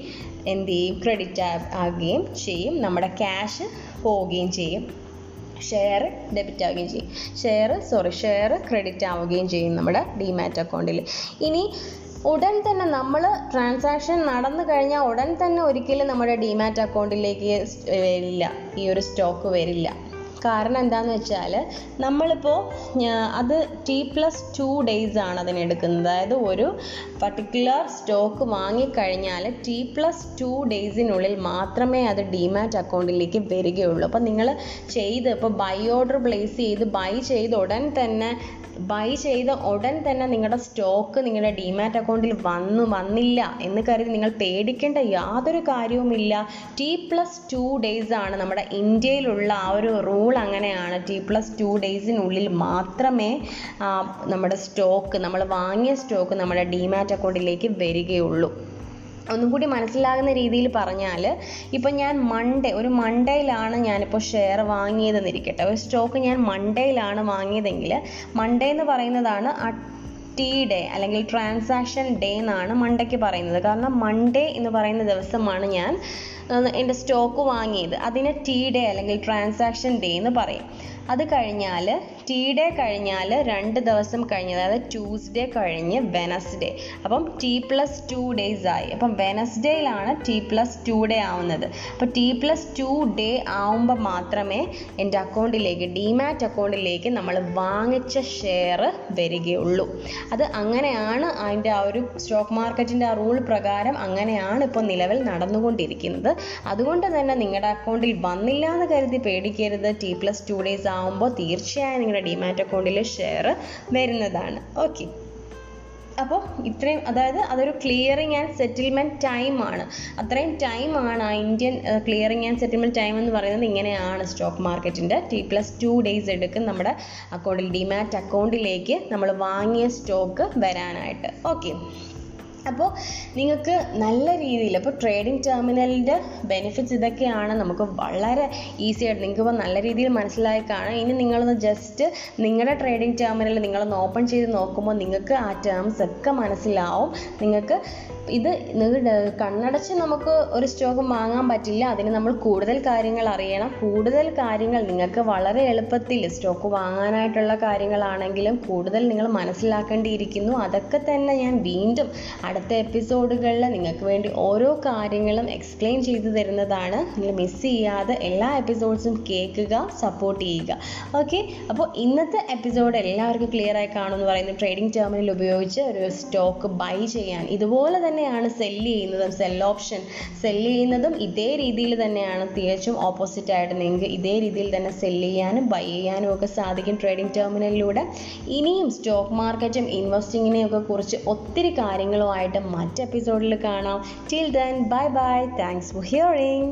എന്ത് ചെയ്യും? ക്രെഡിറ്റ് ആവുകയും ചെയ്യും. നമ്മുടെ ക്യാഷ് പോവുകയും ചെയ്യും. ഷെയർ ഡെബിറ്റ് ആവുകയും ചെയ്യും. ഷെയർ സോറി ഷെയർ ക്രെഡിറ്റ് ആവുകയും ചെയ്യും നമ്മുടെ ഡിമാറ്റ് അക്കൗണ്ടിൽ ഇനി ഉടൻ തന്നെ നമ്മൾ ട്രാൻസാക്ഷൻ നടന്നു കഴിഞ്ഞാൽ ഉടൻ തന്നെ ഒരിക്കലും നമ്മുടെ ഡിമാറ്റ് അക്കൗണ്ടിലേക്ക് വരില്ല ഈ ഒരു സ്റ്റോക്ക് വരില്ല. കാരണം എന്താണെന്ന് വെച്ചാൽ നമ്മളിപ്പോൾ അത് ടി പ്ലസ് ടു ഡേയ്സ് ആണ് അതിനെടുക്കുന്നത്. അതായത് ഒരു പർട്ടിക്കുലർ സ്റ്റോക്ക് വാങ്ങിക്കഴിഞ്ഞാൽ ടി പ്ലസ് ടു ഡേയ്സിനുള്ളിൽ മാത്രമേ അത് ഡിമാറ്റ് അക്കൗണ്ടിലേക്ക് വരികയുള്ളൂ. അപ്പോൾ നിങ്ങൾ ചെയ്ത് ഇപ്പോൾ ബൈ ഓർഡർ പ്ലേസ് ചെയ്ത് ബൈ ചെയ്ത് ഉടൻ തന്നെ ബൈ ചെയ്ത ഉടൻ തന്നെ നിങ്ങളുടെ സ്റ്റോക്ക് നിങ്ങളുടെ ഡിമാറ്റ് അക്കൗണ്ടിൽ വന്നു വന്നില്ല എന്ന് കരുതി നിങ്ങൾ പേടിക്കേണ്ട യാതൊരു കാര്യവുമില്ല. ടി പ്ലസ് ടു ഡേയ്സ് ആണ് നമ്മുടെ ഇന്ത്യയിലുള്ള ആ ഒരു റൂൾ അങ്ങനെയാണ്. ടി പ്ലസ് ടു ഡേയ്സിനുള്ളിൽ മാത്രമേ നമ്മുടെ സ്റ്റോക്ക് നമ്മൾ വാങ്ങിയ സ്റ്റോക്ക് നമ്മുടെ ഡിമാറ്റ് അക്കൗണ്ടിലേക്ക് വരികയുള്ളൂ. ഒന്നും കൂടി മനസ്സിലാകുന്ന രീതിയിൽ പറഞ്ഞാൽ ഇപ്പം ഞാൻ മൺഡേ ഒരു മൺഡേയിലാണ് ഞാനിപ്പോൾ ഷെയർ വാങ്ങിയതെന്നിരിക്കട്ടെ. ഒരു സ്റ്റോക്ക് ഞാൻ മൺഡേയിലാണ് വാങ്ങിയതെങ്കിൽ മൺഡേ എന്ന് പറയുന്നതാണ് ടി ഡേ അല്ലെങ്കിൽ ട്രാൻസാക്ഷൻ ഡേ എന്നാണ് മൺഡേക്ക് പറയുന്നത്. കാരണം മൺഡേ എന്ന് പറയുന്ന ദിവസമാണ് ഞാൻ എന്റെ സ്റ്റോക്ക് വാങ്ങിയത്. അതിന് ടി ഡേ അല്ലെങ്കിൽ ട്രാൻസാക്ഷൻ ഡേ എന്ന് പറയും. അത് കഴിഞ്ഞാൽ ടി ഡേ കഴിഞ്ഞാൽ രണ്ട് ദിവസം കഴിഞ്ഞ് അതായത് ട്യൂസ്ഡേ കഴിഞ്ഞ് വെനസ്ഡേ അപ്പം ടി പ്ലസ് ടു ഡേയ്സ് ആയി. അപ്പം വെനസ്ഡേയിലാണ് ടി പ്ലസ് ടു ഡേ ആവുന്നത്. അപ്പോൾ ടി പ്ലസ് ടു ഡേ ആവുമ്പോൾ മാത്രമേ എന്റെ അക്കൗണ്ടിലേക്ക് ഡിമാറ്റ് അക്കൗണ്ടിലേക്ക് നമ്മൾ വാങ്ങിച്ച ഷെയർ വരികയുള്ളൂ. അത് അങ്ങനെയാണ് അതിന്റെ ആ ഒരു സ്റ്റോക്ക് മാർക്കറ്റിന്റെ ആ റൂൾ പ്രകാരം അങ്ങനെയാണ് ഇപ്പോൾ നിലവിൽ നടന്നുകൊണ്ടിരിക്കുന്നത്. അതുകൊണ്ട് തന്നെ നിങ്ങളുടെ അക്കൗണ്ടിൽ വന്നില്ല എന്ന് കരുതി പേടിക്കരുത്. ടി പ്ലസ് ടു ഡേയ്സ് ആവുമ്പോൾ തീർച്ചയായും നിങ്ങളുടെ ഡിമാറ്റ് അക്കൗണ്ടിൽ ഷെയർ വരുന്നതാണ്. ഓക്കെ അപ്പോൾ ഇത്രയും അതായത് അതൊരു ക്ലിയറിങ് ആൻഡ് സെറ്റിൽമെന്റ് ടൈമാണ് അത്രയും ടൈമാണ് ആ Indian clearing and settlement time എന്ന് പറയുന്നത് ഇങ്ങനെയാണ് സ്റ്റോക്ക് മാർക്കറ്റിന്റെ ടി പ്ലസ് ടു ഡേയ്സ് എടുക്കും നമ്മുടെ അക്കൗണ്ടിൽ ഡിമാറ്റ് അക്കൗണ്ടിലേക്ക് നമ്മൾ വാങ്ങിയ സ്റ്റോക്ക് വരാനായിട്ട്. ഓക്കെ അപ്പോൾ നിങ്ങൾക്ക് നല്ല രീതിയിൽ അപ്പോൾ ട്രേഡിംഗ് ടെർമിനലിന്റെ ബെനിഫിറ്റ്സ് ഇതൊക്കെയാണ് നമുക്ക് വളരെ ഈസി ആയിട്ട് നിങ്ങൾക്ക് ഇപ്പോൾ നല്ല രീതിയിൽ മനസ്സിലായി കാണാം. ഇനി നിങ്ങളൊന്ന് ജസ്റ്റ് നിങ്ങളുടെ ട്രേഡിംഗ് ടെർമിനൽ നിങ്ങളൊന്ന് ഓപ്പൺ ചെയ്ത് നോക്കുമ്പോൾ നിങ്ങൾക്ക് ആ ടേംസ് ഒക്കെ മനസ്സിലാവും. നിങ്ങൾക്ക് ഇത് കണ്ണടച്ച് നമുക്ക് ഒരു സ്റ്റോക്ക് വാങ്ങാൻ പറ്റില്ല. അതിന് നമ്മൾ കൂടുതൽ കാര്യങ്ങൾ അറിയണം. കൂടുതൽ കാര്യങ്ങൾ നിങ്ങൾക്ക് വളരെ എളുപ്പത്തിൽ സ്റ്റോക്ക് വാങ്ങാനായിട്ടുള്ള കാര്യങ്ങളാണെങ്കിലും കൂടുതൽ നിങ്ങൾ മനസ്സിലാക്കേണ്ടിയിരിക്കുന്നു. അതൊക്കെ തന്നെ ഞാൻ വീണ്ടും അടുത്ത എപ്പിസോഡുകളിൽ നിങ്ങൾക്ക് വേണ്ടി ഓരോ കാര്യങ്ങളും എക്സ്പ്ലെയിൻ ചെയ്തു തരുന്നതാണ്. നിങ്ങൾ മിസ് ചെയ്യാതെ എല്ലാ എപ്പിസോഡ്സും കേൾക്കുക സപ്പോർട്ട് ചെയ്യുക. ഓക്കെ അപ്പോൾ ഇന്നത്തെ എപ്പിസോഡ് എല്ലാവർക്കും ക്ലിയർ ആയി കാണുമെന്ന് പറയുന്നത് ട്രേഡിംഗ് ടെർമിനൽ ഉപയോഗിച്ച് ഒരു സ്റ്റോക്ക് ബൈ ചെയ്യാൻ. ഇതുപോലെ തന്നെയാണ് സെല്ല് ചെയ്യുന്നതും സെൽ ഓപ്ഷൻ സെല്ല് ചെയ്യുന്നതും ഇതേ രീതിയിൽ തന്നെയാണ്. തികച്ചും ഓപ്പോസിറ്റ് ആയിട്ട് നിങ്ങൾക്ക് ഇതേ രീതിയിൽ തന്നെ സെല്ല് ചെയ്യാനും ബൈ ചെയ്യാനും ഒക്കെ സാധിക്കും ട്രേഡിംഗ് ടെർമിനലിലൂടെ ഇനിയും സ്റ്റോക്ക് മാർക്കറ്റും ഇൻവെസ്റ്റിങ്ങിനെയും ഒക്കെ കുറിച്ച് ഒത്തിരി കാര്യങ്ങളുമായിട്ട് മറ്റ് എപ്പിസോഡിൽ കാണാം. Till then bye bye thanks for hearing